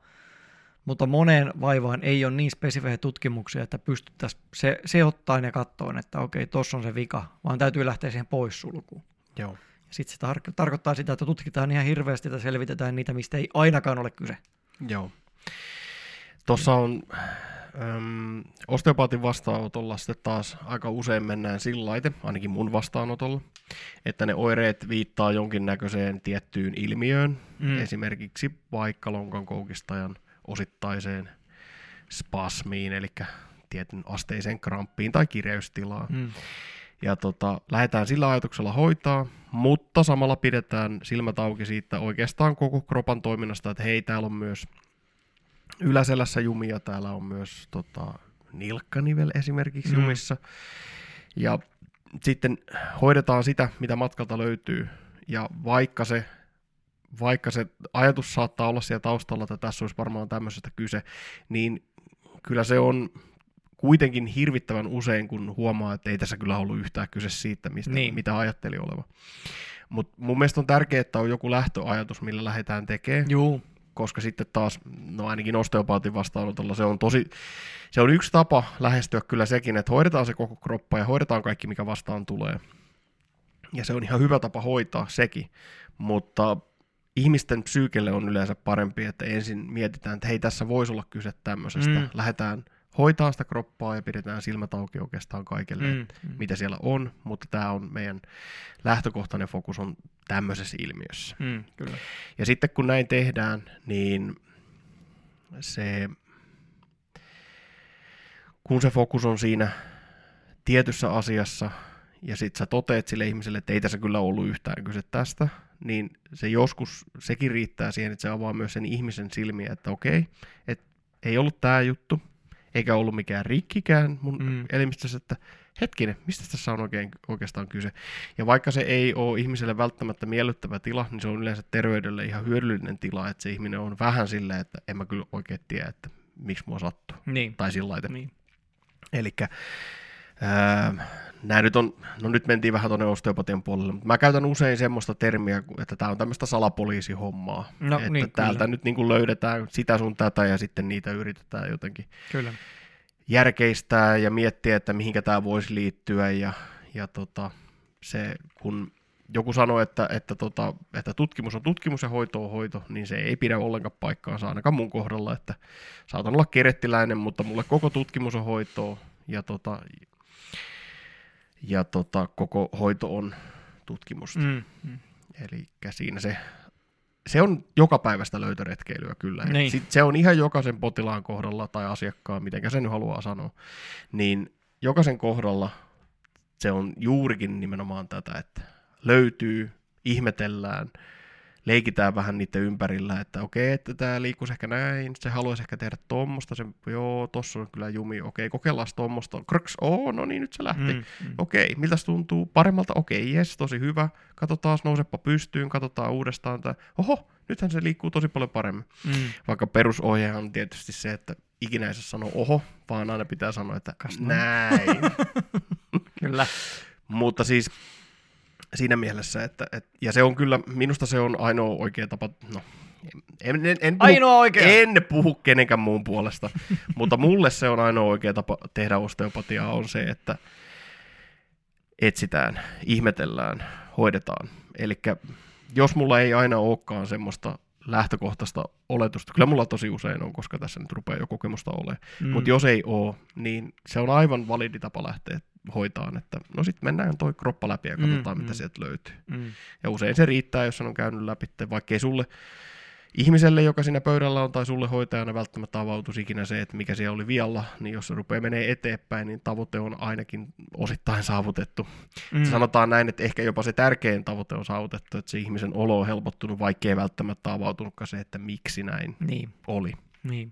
mutta moneen vaivaan ei ole niin spesifejä tutkimuksia, että pystyttäisiin se, se ottaa ja katsoa, että okei, tuossa on se vika, vaan täytyy lähteä siihen poissulkuun. Joo. Sitten se tar- tarkoittaa sitä, että tutkitaan ihan hirveästi ja selvitetään niitä, mistä ei ainakaan ole kyse. Joo. Tuossa on äm, osteopaatin vastaanotolla sitten taas aika usein mennään sillä laite, ainakin mun vastaanotolla, että ne oireet viittaa jonkinnäköiseen tiettyyn ilmiöön, Mm. mm. esimerkiksi vaikka lonkan koukistajan osittaiseen spasmiin, eli tietyn asteiseen kramppiin tai kireystilaan. Mm. Ja tota, lähdetään sillä ajatuksella hoitaa, mutta samalla pidetään silmät auki siitä oikeastaan koko kropan toiminnasta, että hei, täällä on myös yläselässä jumia, täällä on myös tota, nilkkanivel esimerkiksi Mm. jumissa. Ja sitten hoidetaan sitä, mitä matkalta löytyy. Ja vaikka se, vaikka se ajatus saattaa olla siellä taustalla, että tässä olisi varmaan tämmöisestä kyse, niin kyllä se on kuitenkin hirvittävän usein, kun huomaa, että ei tässä kyllä ollut yhtään kyse siitä, mistä, Niin. mitä ajatteli oleva. Mutta mun mielestä on tärkeää, että on joku lähtöajatus, millä lähdetään tekemään, Juu, koska sitten taas, no ainakin osteopaatin vastaanotolla, se on tosi, se on yksi tapa lähestyä kyllä sekin, että hoidetaan se koko kroppa ja hoidetaan kaikki, mikä vastaan tulee. Ja se on ihan hyvä tapa hoitaa sekin, mutta ihmisten psyykelle on yleensä parempi, että ensin mietitään, että hei, tässä voisi olla kyse tämmöisestä. Mm. Mm. Lähdetään hoitaa sitä kroppaa ja pidetään silmät auki oikeastaan kaikille, mm. mm. Mitä siellä on, mutta tämä on meidän lähtökohtainen fokus on tämmöisessä ilmiössä. Mm, kyllä. Ja sitten kun näin tehdään, niin se, kun se fokus on siinä tietyssä asiassa, ja sitten sä toteet sille ihmiselle, että ei tässä kyllä ollut yhtään kyse tästä, niin se joskus, sekin riittää siihen, että se avaa myös sen ihmisen silmiä, että okei, että ei ollut tämä juttu, eikä ollut mikään rikkikään mun Mm. elimistössä, että hetkinen, mistä tässä on oikein, oikeastaan kyse. Ja vaikka se ei ole ihmiselle välttämättä miellyttävä tila, niin se on yleensä terveydelle ihan hyödyllinen tila, että se ihminen on vähän silleen, että en mä kyllä oikein tiedä, että miksi mua sattuu. Niin. Tai sillä lailla. niin. Eli nämä nyt on, no nyt mentiin vähän tuonne osteopatian puolelle, mutta mä käytän usein semmoista termiä, että tämä on tämmöistä salapoliisihommaa. No että niin, täältä kyllä. nyt niin kuin löydetään sitä sun tätä ja sitten niitä yritetään jotenkin Kyllä. järkeistää ja miettiä, että mihinkä tämä voisi liittyä ja, ja tota, se, kun joku sanoo, että, että, tota, että tutkimus on tutkimus ja hoito on hoito, niin se ei pidä ollenkaan paikkaansa ainakaan mun kohdalla, että saatan olla kerettiläinen, mutta mulle koko tutkimus on hoitoa ja, tota, ja tota, koko hoito on tutkimusta. Mm. Mm. Eli siinä se, se on joka päivästä löytöretkeilyä kyllä. Niin. Sit se on ihan jokaisen potilaan kohdalla tai asiakkaan, miten sen nyt haluaa sanoa, niin jokaisen kohdalla se on juurikin nimenomaan tätä, että löytyy, ihmetellään, leikitään vähän niiden ympärillä, että okei, että tämä liikkuisi ehkä näin, se haluaisi ehkä tehdä tuommoista, se, joo, tossa on kyllä jumi, okei, kokeillaan tuommoista, krks, oo, no niin, nyt se lähti. Mm. Mm. Okei, miltä se tuntuu? Paremmalta? Okei, jes, tosi hyvä. Katsotaan, nousepa pystyyn, katsotaan uudestaan. Tää. Oho, nythän se liikkuu tosi paljon paremmin. Mm. Vaikka perusohje on tietysti se, että ikinä ei saa sanoa oho, vaan aina pitää sanoa, että Kas näin. (laughs) Kyllä. Mutta siis siinä mielessä, että, että, ja se on kyllä, minusta se on ainoa oikea tapa, no, en, en, en puhu, Ainoa oikea. en puhu kenenkään muun puolesta, (laughs) mutta mulle se on ainoa oikea tapa tehdä osteopatiaa on se, että etsitään, ihmetellään, hoidetaan. Eli jos mulla ei aina olekaan semmoista lähtökohtaista oletusta, kyllä mulla tosi usein on, koska tässä nyt rupeaa jo kokemusta olemaan, mm. mutta jos ei ole, niin se on aivan validi tapa lähteä hoitaan, että no sitten mennään toi kroppa läpi ja katsotaan, Mm, mm, mitä mm. sieltä löytyy. Mm. Ja usein se riittää, jos on käynyt läpi, vaikkei sulle ihmiselle, joka siinä pöydällä on, tai sulle hoitajana välttämättä avautuisi ikinä se, että mikä siellä oli vialla, niin jos se rupeaa menee eteenpäin, niin tavoite on ainakin osittain saavutettu. Mm. Mm. Sanotaan näin, että ehkä jopa se tärkein tavoite on saavutettu, että se ihmisen olo on helpottunut, vaikkei ei välttämättä avautunutkaan se, että miksi näin Niin. oli. Niin.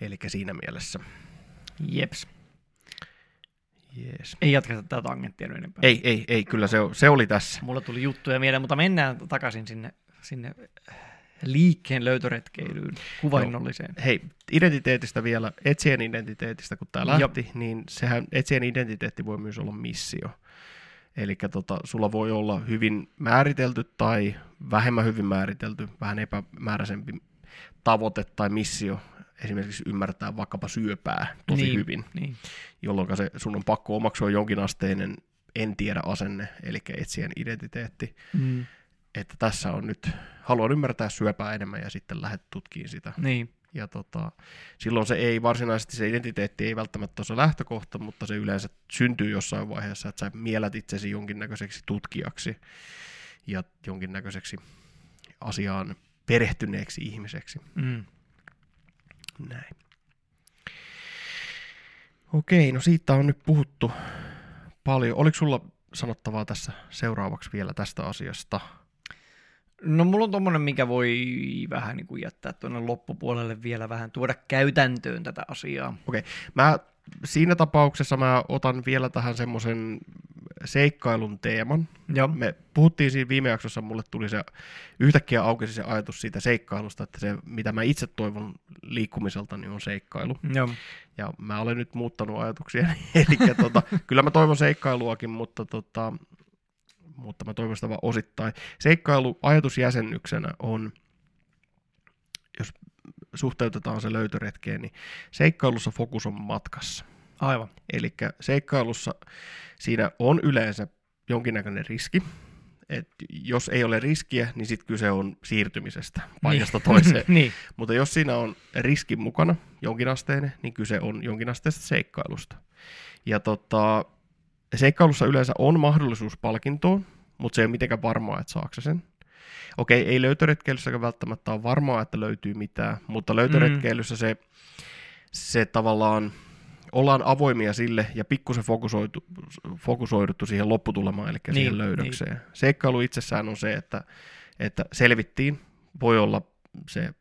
Eli siinä mielessä. Jeps. Jees. Ei jatketa tätä tangenttia nyt enempää. Ei, ei, ei, kyllä se, se oli tässä. Mulla tuli juttuja mieleen, mutta mennään takaisin sinne, sinne liikkeen löytöretkeilyyn, kuvainnolliseen. Hei, identiteetistä vielä, etsien identiteetistä, kun tämä lähti, niin sehän etsien identiteetti voi myös olla missio. Eli tota, sulla voi olla hyvin määritelty tai vähemmän hyvin määritelty, vähän epämääräisempi tavoite tai missio, esimerkiksi ymmärtää vaikkapa syöpää tosi Niin, hyvin, Niin. jolloin se sun on pakko omaksua jonkinasteinen en tiedä asenne, eli etsien identiteetti, Mm. että tässä on nyt, haluan ymmärtää syöpää enemmän ja sitten lähdet tutkimaan sitä. Niin. Ja tota, silloin se ei varsinaisesti, se identiteetti ei välttämättä ole se lähtökohta, mutta se yleensä syntyy jossain vaiheessa, että sä mielät itsesi jonkinnäköiseksi tutkijaksi ja jonkinnäköiseksi asiaan perehtyneeksi ihmiseksi. Mm. Näin. Okei, no siitä on nyt puhuttu paljon. Oliko sulla sanottavaa tässä seuraavaksi vielä tästä asiasta? No mulla on tommonen, mikä voi vähän niin kuin jättää tuonne loppupuolelle vielä vähän tuoda käytäntöön tätä asiaa. Mä siinä tapauksessa mä otan vielä tähän semmoisen seikkailun teeman. Joo. Me puhuttiin siinä viime jaksossa, mulle tuli se yhtäkkiä aukesi se ajatus siitä seikkailusta, että se mitä mä itse toivon liikkumiselta niin on seikkailu. Joo. Ja mä olen nyt muuttanut ajatuksia, (laughs) eli tota, kyllä mä toivon seikkailuakin, mutta, tota, mutta mä toivon sitä vaan osittain. Seikkailu ajatusjäsennyksenä on, jos suhteutetaan se löytöretkeen, niin seikkailussa fokus on matkassa. Aivan. Eli seikkailussa siinä on yleensä jonkinnäköinen riski. Et jos ei ole riskiä, niin sitten kyse on siirtymisestä paikasta toiseen. (laughs) niin. Mutta jos siinä on riski mukana, jonkinasteinen, niin kyse on jonkinasteista seikkailusta. Ja tota, seikkailussa yleensä on mahdollisuus palkintoon, mutta se ei ole mitenkään varmaa, että saako se sen. Okei, ei löytöretkeilyssäkään välttämättä ole varmaa, että löytyy mitään, mutta löytöretkeilyssä se, se tavallaan ollaan avoimia sille ja pikkusen fokusoitu, fokusoiduttu siihen lopputulemaan, eli niin, siihen löydökseen. Niin. Seikkailu itsessään on se, että, että selvittiin, voi olla se mm,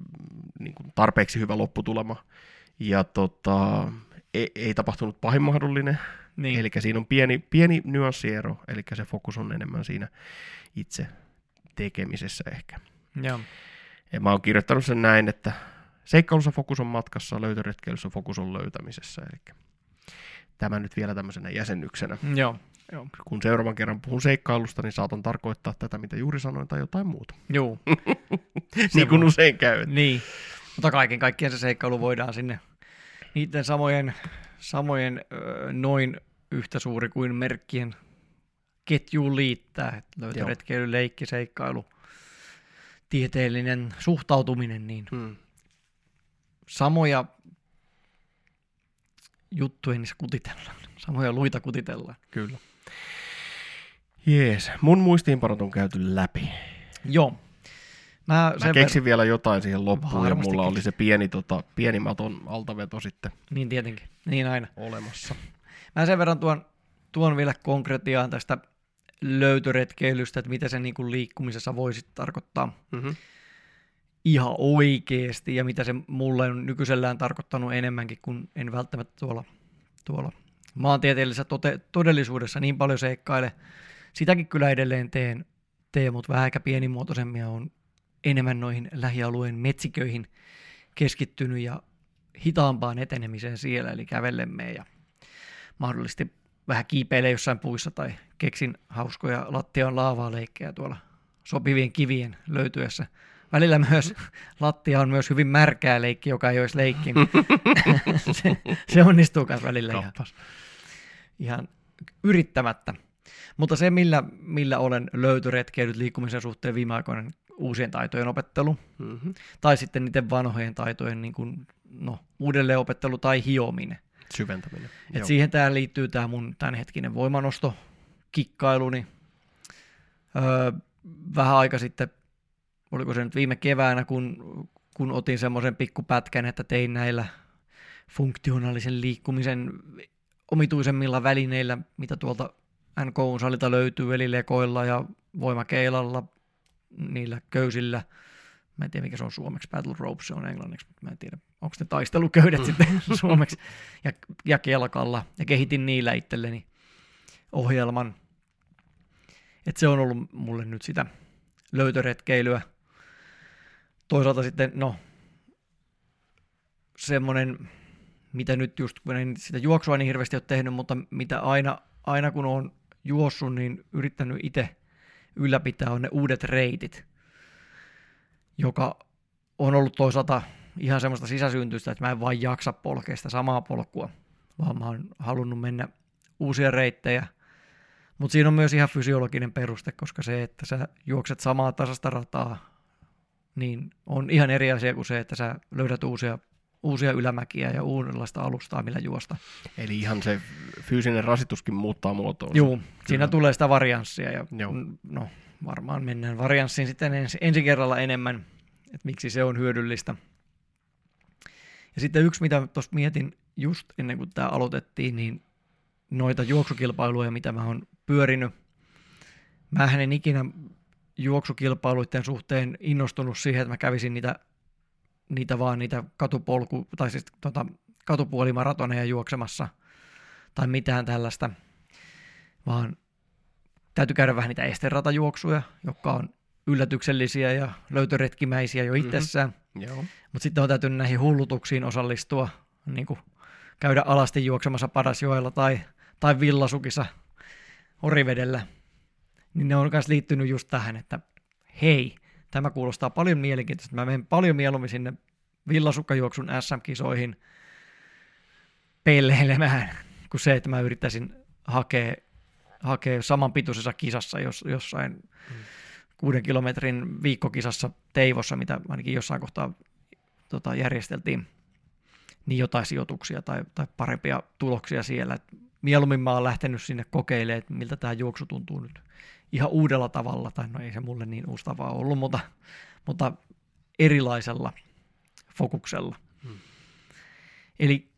niin kuin tarpeeksi hyvä lopputulema, Ja tota, ei, ei tapahtunut pahin mahdollinen, Niin. eli siinä on pieni, pieni nyanssiero, eli se fokus on enemmän siinä itse tekemisessä ehkä. Joo. Ja mä oon kirjoittanut sen näin, että seikkailussa fokus on matkassa, löytöretkeilyssä fokus on löytämisessä, eli tämä nyt vielä tämmöisenä jäsennyksenä. Joo. Joo. Kun seuraavan kerran puhun seikkailusta, niin saatan tarkoittaa tätä, mitä juuri sanoin, tai jotain muuta. Joo. (laughs) niin kuin usein käy. Niin. Mutta kaiken kaikkiaan se seikkailu voidaan sinne niiden samojen, samojen noin yhtä suuri kuin merkkien ketjuun liittää. että Löytöretkeily, leikki, seikkailu, tieteellinen suhtautuminen, niin Hmm. samoja juttuja niissä kutitellaan. Samoja luita kutitellaan. Kyllä. Jees, mun muistiinpanot on käyty läpi. Joo. Mä, Mä keksin vielä jotain siihen loppuun ja mulla oli keksit. se pieni, tota, pieni maton altaveto sitten Ver- niin tietenkin. Niin aina. olemassa. Mä sen verran tuon, tuon vielä konkretiaan tästä löytöretkeilystä, että mitä se niin kuin liikkumisessa voisi tarkoittaa Mm-hmm. ihan oikeasti ja mitä se mulle on nykyisellään tarkoittanut enemmänkin kuin en välttämättä tuolla, tuolla maantieteellisessä tote, todellisuudessa niin paljon seikkaile. Sitäkin kyllä edelleen teen, teen mutta vähän ehkä pienimuotoisemmin on enemmän noihin lähialueen metsiköihin keskittynyt ja hitaampaan etenemiseen siellä, eli kävellemme ja mahdollisesti vähän kiipeilee jossain puissa tai keksin hauskoja lattiaan laavaa leikkejä tuolla sopivien kivien löytyessä. Välillä myös (laughs) lattia on myös hyvin märkää leikki, joka ei olisi leikki. (laughs) se, se onnistuu myös välillä ihan, Kappas. ihan yrittämättä. Mutta se, millä, millä olen löytöretkeilyt liikkumisen suhteen viime aikoina, niin uusien taitojen opettelu, Mm-hmm. tai sitten niiden vanhojen taitojen niin kuin, no, uudelleenopettelu tai hiominen. Syventäminen. Et Joo. siihen tämä liittyy tämä mun tämänhetkinen voimanosto, kikkailuni. Öö, vähän aika sitten, oliko se nyt viime keväänä, kun, kun otin semmoisen pikkupätkän, että tein näillä funktionaalisen liikkumisen omituisemmilla välineillä, mitä tuolta NK-salilta löytyy, eli lekoilla ja voimakeilalla, niillä köysillä. Mä en tiedä, mikä se on suomeksi. Battle ropes se on englanniksi, mutta mä en tiedä, onko ne taisteluköydet sitten (laughs) suomeksi. Ja, ja kelkalla. Ja kehitin niillä itselleni ohjelman. Et se on ollut mulle nyt sitä löytöretkeilyä. Toisaalta sitten, no, semmoinen, mitä nyt just, kun en sitä juoksua niin hirveästi ole tehnyt, mutta mitä aina, aina kun on juossut, niin yrittänyt itse ylläpitää on ne uudet reitit, joka on ollut toisaalta ihan semmoista sisäsyntyistä, että mä en vain jaksa polkea sitä samaa polkua, vaan mä oon halunnut mennä uusia reittejä. Mutta siinä on myös ihan fysiologinen peruste, koska se, että sä juokset samaa tasasta rataa, niin on ihan eri asia kuin se, että sä löydät uusia, uusia ylämäkiä ja uudenlaista alustaa, millä juosta. Eli ihan se fyysinen rasituskin muuttaa muotoon. Joo, siinä tulee sitä varianssia ja Joo. no, varmaan mennään varianssiin sitten ensi, ensi kerralla enemmän, että miksi se on hyödyllistä. Ja sitten yksi, mitä tuossa mietin just ennen kuin tämä aloitettiin, niin noita juoksukilpailuja, mitä mä oon pyörinyt. Mä en ikinä juoksukilpailuiden suhteen innostunut siihen, että mä kävisin niitä, niitä vaan niitä katupolku, tai siis tota, katupuolimaratoneja juoksemassa tai mitään tällaista, vaan täytyy käydä vähän niitä esteratajuoksuja, jotka on yllätyksellisiä ja löytöretkimäisiä jo itsessään. Joo. Mutta sitten on täytynyt näihin hullutuksiin osallistua, niin kuin käydä alasti juoksemassa Padasjoella tai, tai Villasukissa Orivedellä. Niin ne on myös liittynyt just tähän, että hei, tämä kuulostaa paljon mielenkiintoista. Mä menen paljon mieluummin sinne Villasukkajuoksun SM-kisoihin pelleilemään, kuin se, että mä yrittäisin hakea, hakea saman pituisessa kisassa jos, jossain mm. kuuden kilometrin viikkokisassa Teivossa, mitä ainakin jossain kohtaa tota, järjesteltiin, niin jotain sijoituksia tai, tai parempia tuloksia siellä. Et mieluummin mä oon lähtenyt sinne kokeilemaan, että miltä tämä juoksu tuntuu nyt ihan uudella tavalla, tai no ei se mulle niin uusi tapa ollut, mutta, mutta erilaisella fokuksella. Hmm. Eli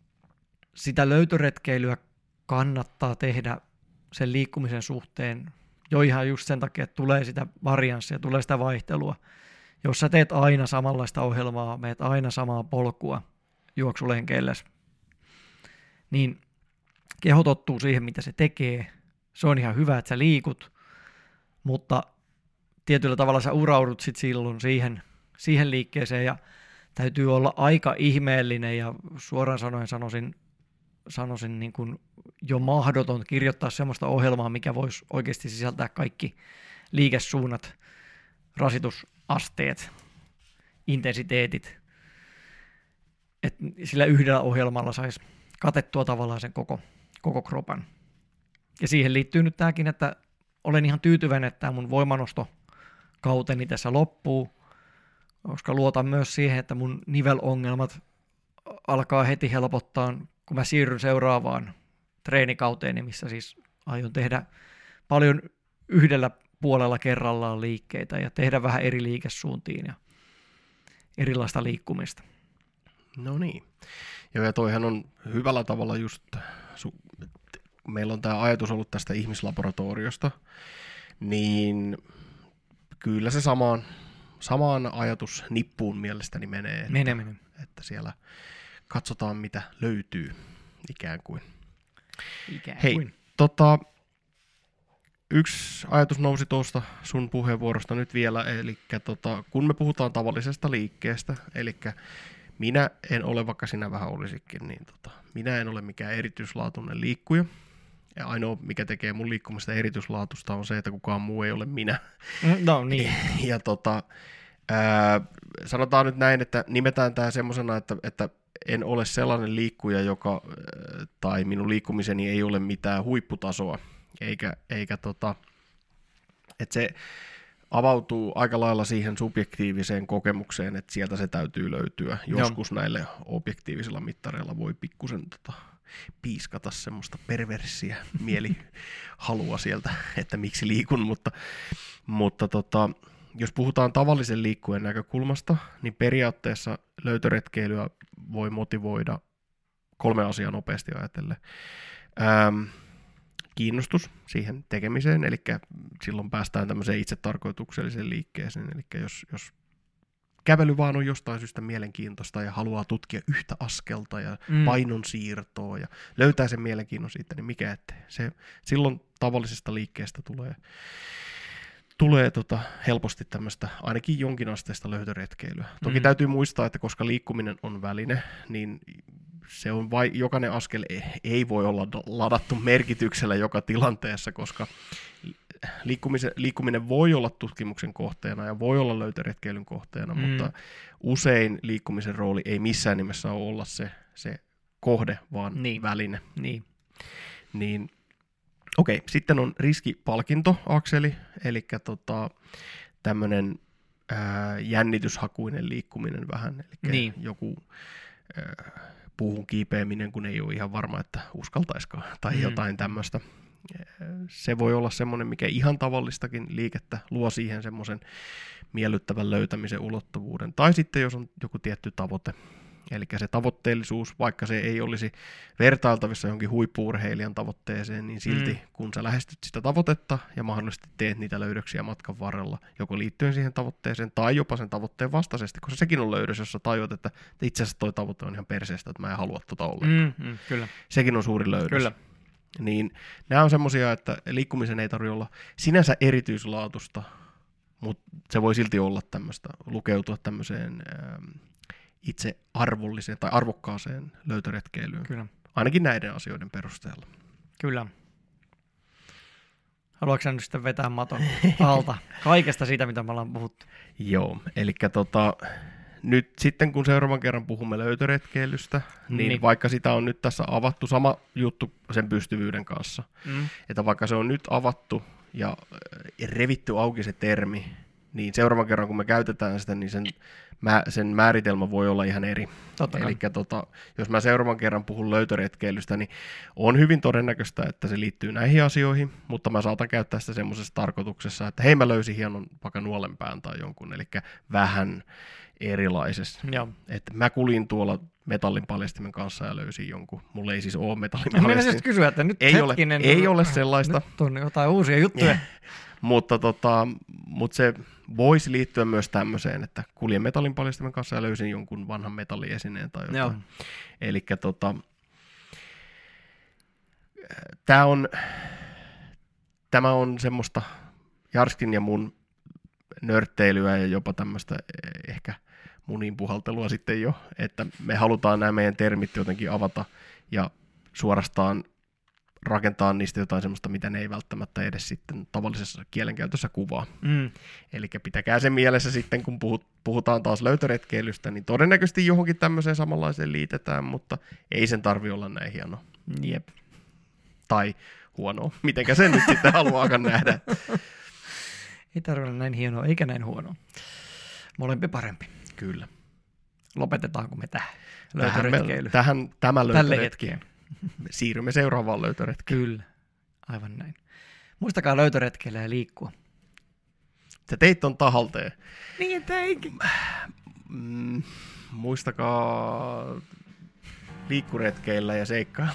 sitä löytöretkeilyä kannattaa tehdä sen liikkumisen suhteen jo ihan just sen takia, että tulee sitä varianssia, tulee sitä vaihtelua. Jos sä teet aina samanlaista ohjelmaa, meet aina samaa polkua juoksulenkeillä, niin keho tottuu siihen, mitä se tekee. Se on ihan hyvä, että sä liikut, mutta tietyllä tavalla sä uraudut sit silloin siihen, siihen liikkeeseen ja täytyy olla aika ihmeellinen ja suoraan sanoen sanoisin, sanoisin niin kuin jo mahdoton kirjoittaa sellaista ohjelmaa, mikä voisi oikeasti sisältää kaikki liikesuunnat, rasitusasteet, intensiteetit, että sillä yhdellä ohjelmalla saisi katettua tavallaan sen koko, koko kropan. Ja siihen liittyy nyt tämäkin, että olen ihan tyytyväinen, että tämä mun voimanosto kauteni tässä loppuu, koska luotan myös siihen, että mun nivelongelmat alkaa heti helpottaa, kun mä siirryn seuraavaan treenikauteen, missä siis aion tehdä paljon yhdellä puolella kerrallaan liikkeitä ja tehdä vähän eri liikesuuntiin ja erilaista liikkumista. No niin. Joo, ja toihan on hyvällä tavalla just, su- meillä on tämä ajatus ollut tästä ihmislaboratoriosta, niin kyllä se samaan, samaan ajatus nippuun mielestäni menee. Että, Mene, mene. että siellä katsotaan, mitä löytyy ikään kuin. Ikään Hei, kuin. tota, yksi ajatus nousi tuosta sun puheenvuorosta nyt vielä, eli tota, kun me puhutaan tavallisesta liikkeestä, eli minä en ole, vaikka sinä vähän olisikin, niin tota, minä en ole mikään erityislaatuinen liikkuja. Ja ainoa, mikä tekee mun liikkumista erityislaatusta, on se, että kukaan muu ei ole minä. Mm, No niin, (laughs) Ja tota, ää, sanotaan nyt näin, että nimetään tämä semmoisena, että, että en ole sellainen liikkuja, joka, ää, tai minun liikkumiseni ei ole mitään huipputasoa, eikä, eikä tota, että se avautuu aika lailla siihen subjektiiviseen kokemukseen, että sieltä se täytyy löytyä. Joo. Joskus näille objektiivisilla mittareilla voi pikkusen tota, piiskata semmoista perversiä mielihalua sieltä, että miksi liikun, mutta, mutta tota, jos puhutaan tavallisen liikkujen näkökulmasta, niin periaatteessa löytöretkeilyä voi motivoida kolme asiaa nopeasti ajatellen. Ähm, kiinnostus siihen tekemiseen, eli silloin päästään tämmöiseen itsetarkoitukselliseen liikkeeseen, eli jos, jos kävely vaan on jostain syystä mielenkiintoista ja haluaa tutkia yhtä askelta ja Mm. painon siirtoa ja löytää sen mielenkiinnon siitä, niin mikä ettei. Se, silloin tavallisesta liikkeestä tulee, tulee tota helposti tämmöistä ainakin jonkinasteista löytöretkeilyä. Toki Mm. täytyy muistaa, että koska liikkuminen on väline, niin se on vai, jokainen askel ei, ei voi olla ladattu merkityksellä joka tilanteessa, koska liikkumisen, liikkuminen voi olla tutkimuksen kohteena ja voi olla löytöretkeilyn kohteena, Mm. mutta usein liikkumisen rooli ei missään nimessä ole olla se, se kohde, vaan niin. väline. niin. Niin, okei, sitten on riskipalkintoakseli, eli tota, tämmöinen jännityshakuinen liikkuminen vähän, eli Niin. joku ää, puuhun kiipeäminen, kun ei ole ihan varma, että uskaltaisiko, tai mm. jotain tämmöistä. Se voi olla semmoinen, mikä ihan tavallistakin liikettä luo siihen semmoisen miellyttävän löytämisen ulottuvuuden. Tai sitten jos on joku tietty tavoite, eli se tavoitteellisuus, vaikka se ei olisi vertailtavissa johonkin huippuurheilijan tavoitteeseen, niin silti Mm. kun sä lähestyt sitä tavoitetta ja mahdollisesti teet niitä löydöksiä matkan varrella, joko liittyen siihen tavoitteeseen tai jopa sen tavoitteen vastaisesti, koska sekin on löydös, jossa tajuat, että itse asiassa toi tavoite on ihan perseestä, että mä en halua tuota ollenkaan. Mm, mm, kyllä, Sekin on suuri löydös. kyllä. Niin nämä on semmoisia, että liikkumisen ei tarvitse olla sinänsä erityislaatusta, mutta se voi silti olla tämmöistä, lukeutua tämmöiseen ähm, itse arvolliseen tai arvokkaaseen löytöretkeilyyn. Kyllä, Ainakin näiden asioiden perusteella. kyllä. Haluatko sä nyt sitten vetää maton alta kaikesta siitä, mitä me ollaan puhuttu? Joo, eli tota, nyt sitten kun seuraavan kerran puhumme löytöretkeilystä, niin, Niin. vaikka sitä on nyt tässä avattu, sama juttu sen pystyvyyden kanssa, Mm. että vaikka se on nyt avattu ja revitty auki se termi, niin seuraavan kerran kun me käytetään sitä, niin sen, mä, sen määritelmä voi olla ihan eri. Eli tota, jos mä seuraavan kerran puhun löytöretkeilystä, niin on hyvin todennäköistä, että se liittyy näihin asioihin, mutta mä saatan käyttää sitä semmoisessa tarkoituksessa, että hei mä löysin hienon vaikka nuolenpään tai jonkun, eli vähän erilaisessa. Joo. Että mä kulin tuolla metallin paljastimen kanssa ja löysin jonkun. Mulla ei siis ole metallin Mä menisin paljastin. just kysyä, että nyt Ei ole- hetkinen. ei ole sellaista. Nyt on jotain uusia juttuja. (laughs) mutta, tota, mutta se voisi liittyä myös tämmöiseen, että kuljen metallin paljastimen kanssa ja löysin jonkun vanhan metalliesineen tai jotain. Eli tota, tämä on, tämä on semmoista Jarskin ja mun nörtteilyä ja jopa tämmöistä eh, ehkä munin puhaltelua sitten jo, että me halutaan nämä meidän termit jotenkin avata ja suorastaan rakentaa niistä jotain semmoista, mitä ne ei välttämättä edes sitten tavallisessa kielenkäytössä kuvaa. Mm. Eli pitäkää se mielessä sitten, kun puhut, puhutaan taas löytöretkeilystä, niin todennäköisesti johonkin tämmöiseen samanlaiseen liitetään, mutta ei sen tarvi olla näin hieno. Jep. Tai huono. Mitenkä sen nyt sitten haluaakaan nähdä. (laughs) Ei tarvitse olla näin hienoa eikä näin huonoa. Molempi parempi. Kyllä. Lopetetaanko me tähän? Tähän, me, tähän tämä Tälle löytöretki. hetkeen. Siirrymme seuraavaan löytöretkeen. Kyllä. Aivan näin. Muistakaa löytöretkeillä ja liikkua. Sä teit ton tahalteen. Niin teinkin. Mm, muistakaa liikkuretkeillä ja seikkailla.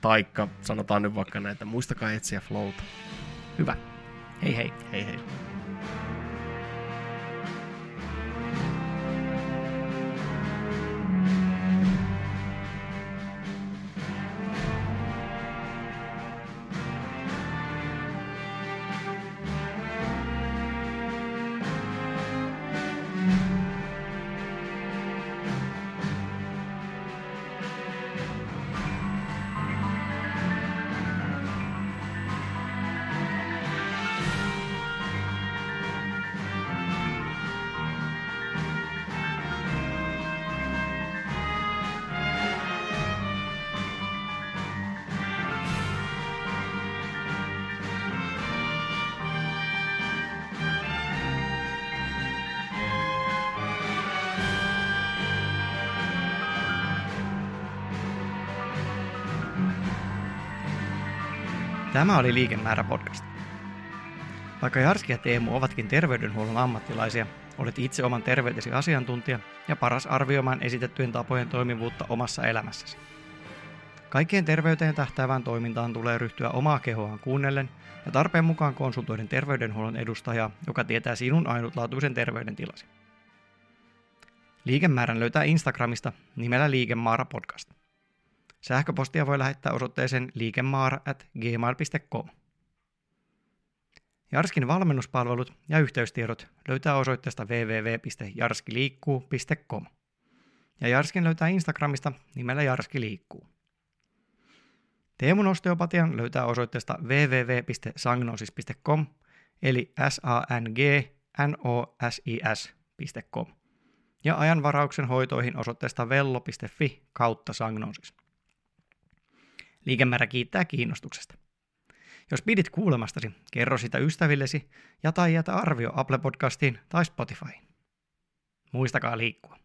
Taikka sanotaan nyt vaikka näitä, muistakaa etsiä flowta. Hyvä. Hei hei. Hei hei. Tämä oli Liikemäärä podcast. Vaikka Jarski ja Teemu ovatkin terveydenhuollon ammattilaisia, olet itse oman terveytesi asiantuntija ja paras arvioimaan esitettyjen tapojen toimivuutta omassa elämässäsi. Kaikkien terveyteen tähtäävään toimintaan tulee ryhtyä omaa kehoaan kuunnellen ja tarpeen mukaan konsultoiden terveydenhuollon edustajaa, joka tietää sinun ainutlaatuisen terveydentilasi. Liikemäärän löytää Instagramista nimellä Liikemaara podcast. Sähköpostia voi lähettää osoitteeseen liikemaara at gmail.com. Jarskin valmennuspalvelut ja yhteystiedot löytää osoitteesta www.jarskiliikkuu.com. Ja Jarskin löytää Instagramista nimellä Jarski liikkuu. Teemun osteopatian löytää osoitteesta www.sagnosis.com eli s a n g n o s i s.com ja ajanvarauksen hoitoihin osoitteesta vello.fi kautta sagnosis. Liikemäärä kiittää kiinnostuksesta. Jos pidit kuulemastasi, kerro sitä ystävillesi ja tai jätä arvio Apple Podcastiin tai Spotifyin. Muistakaa liikkua.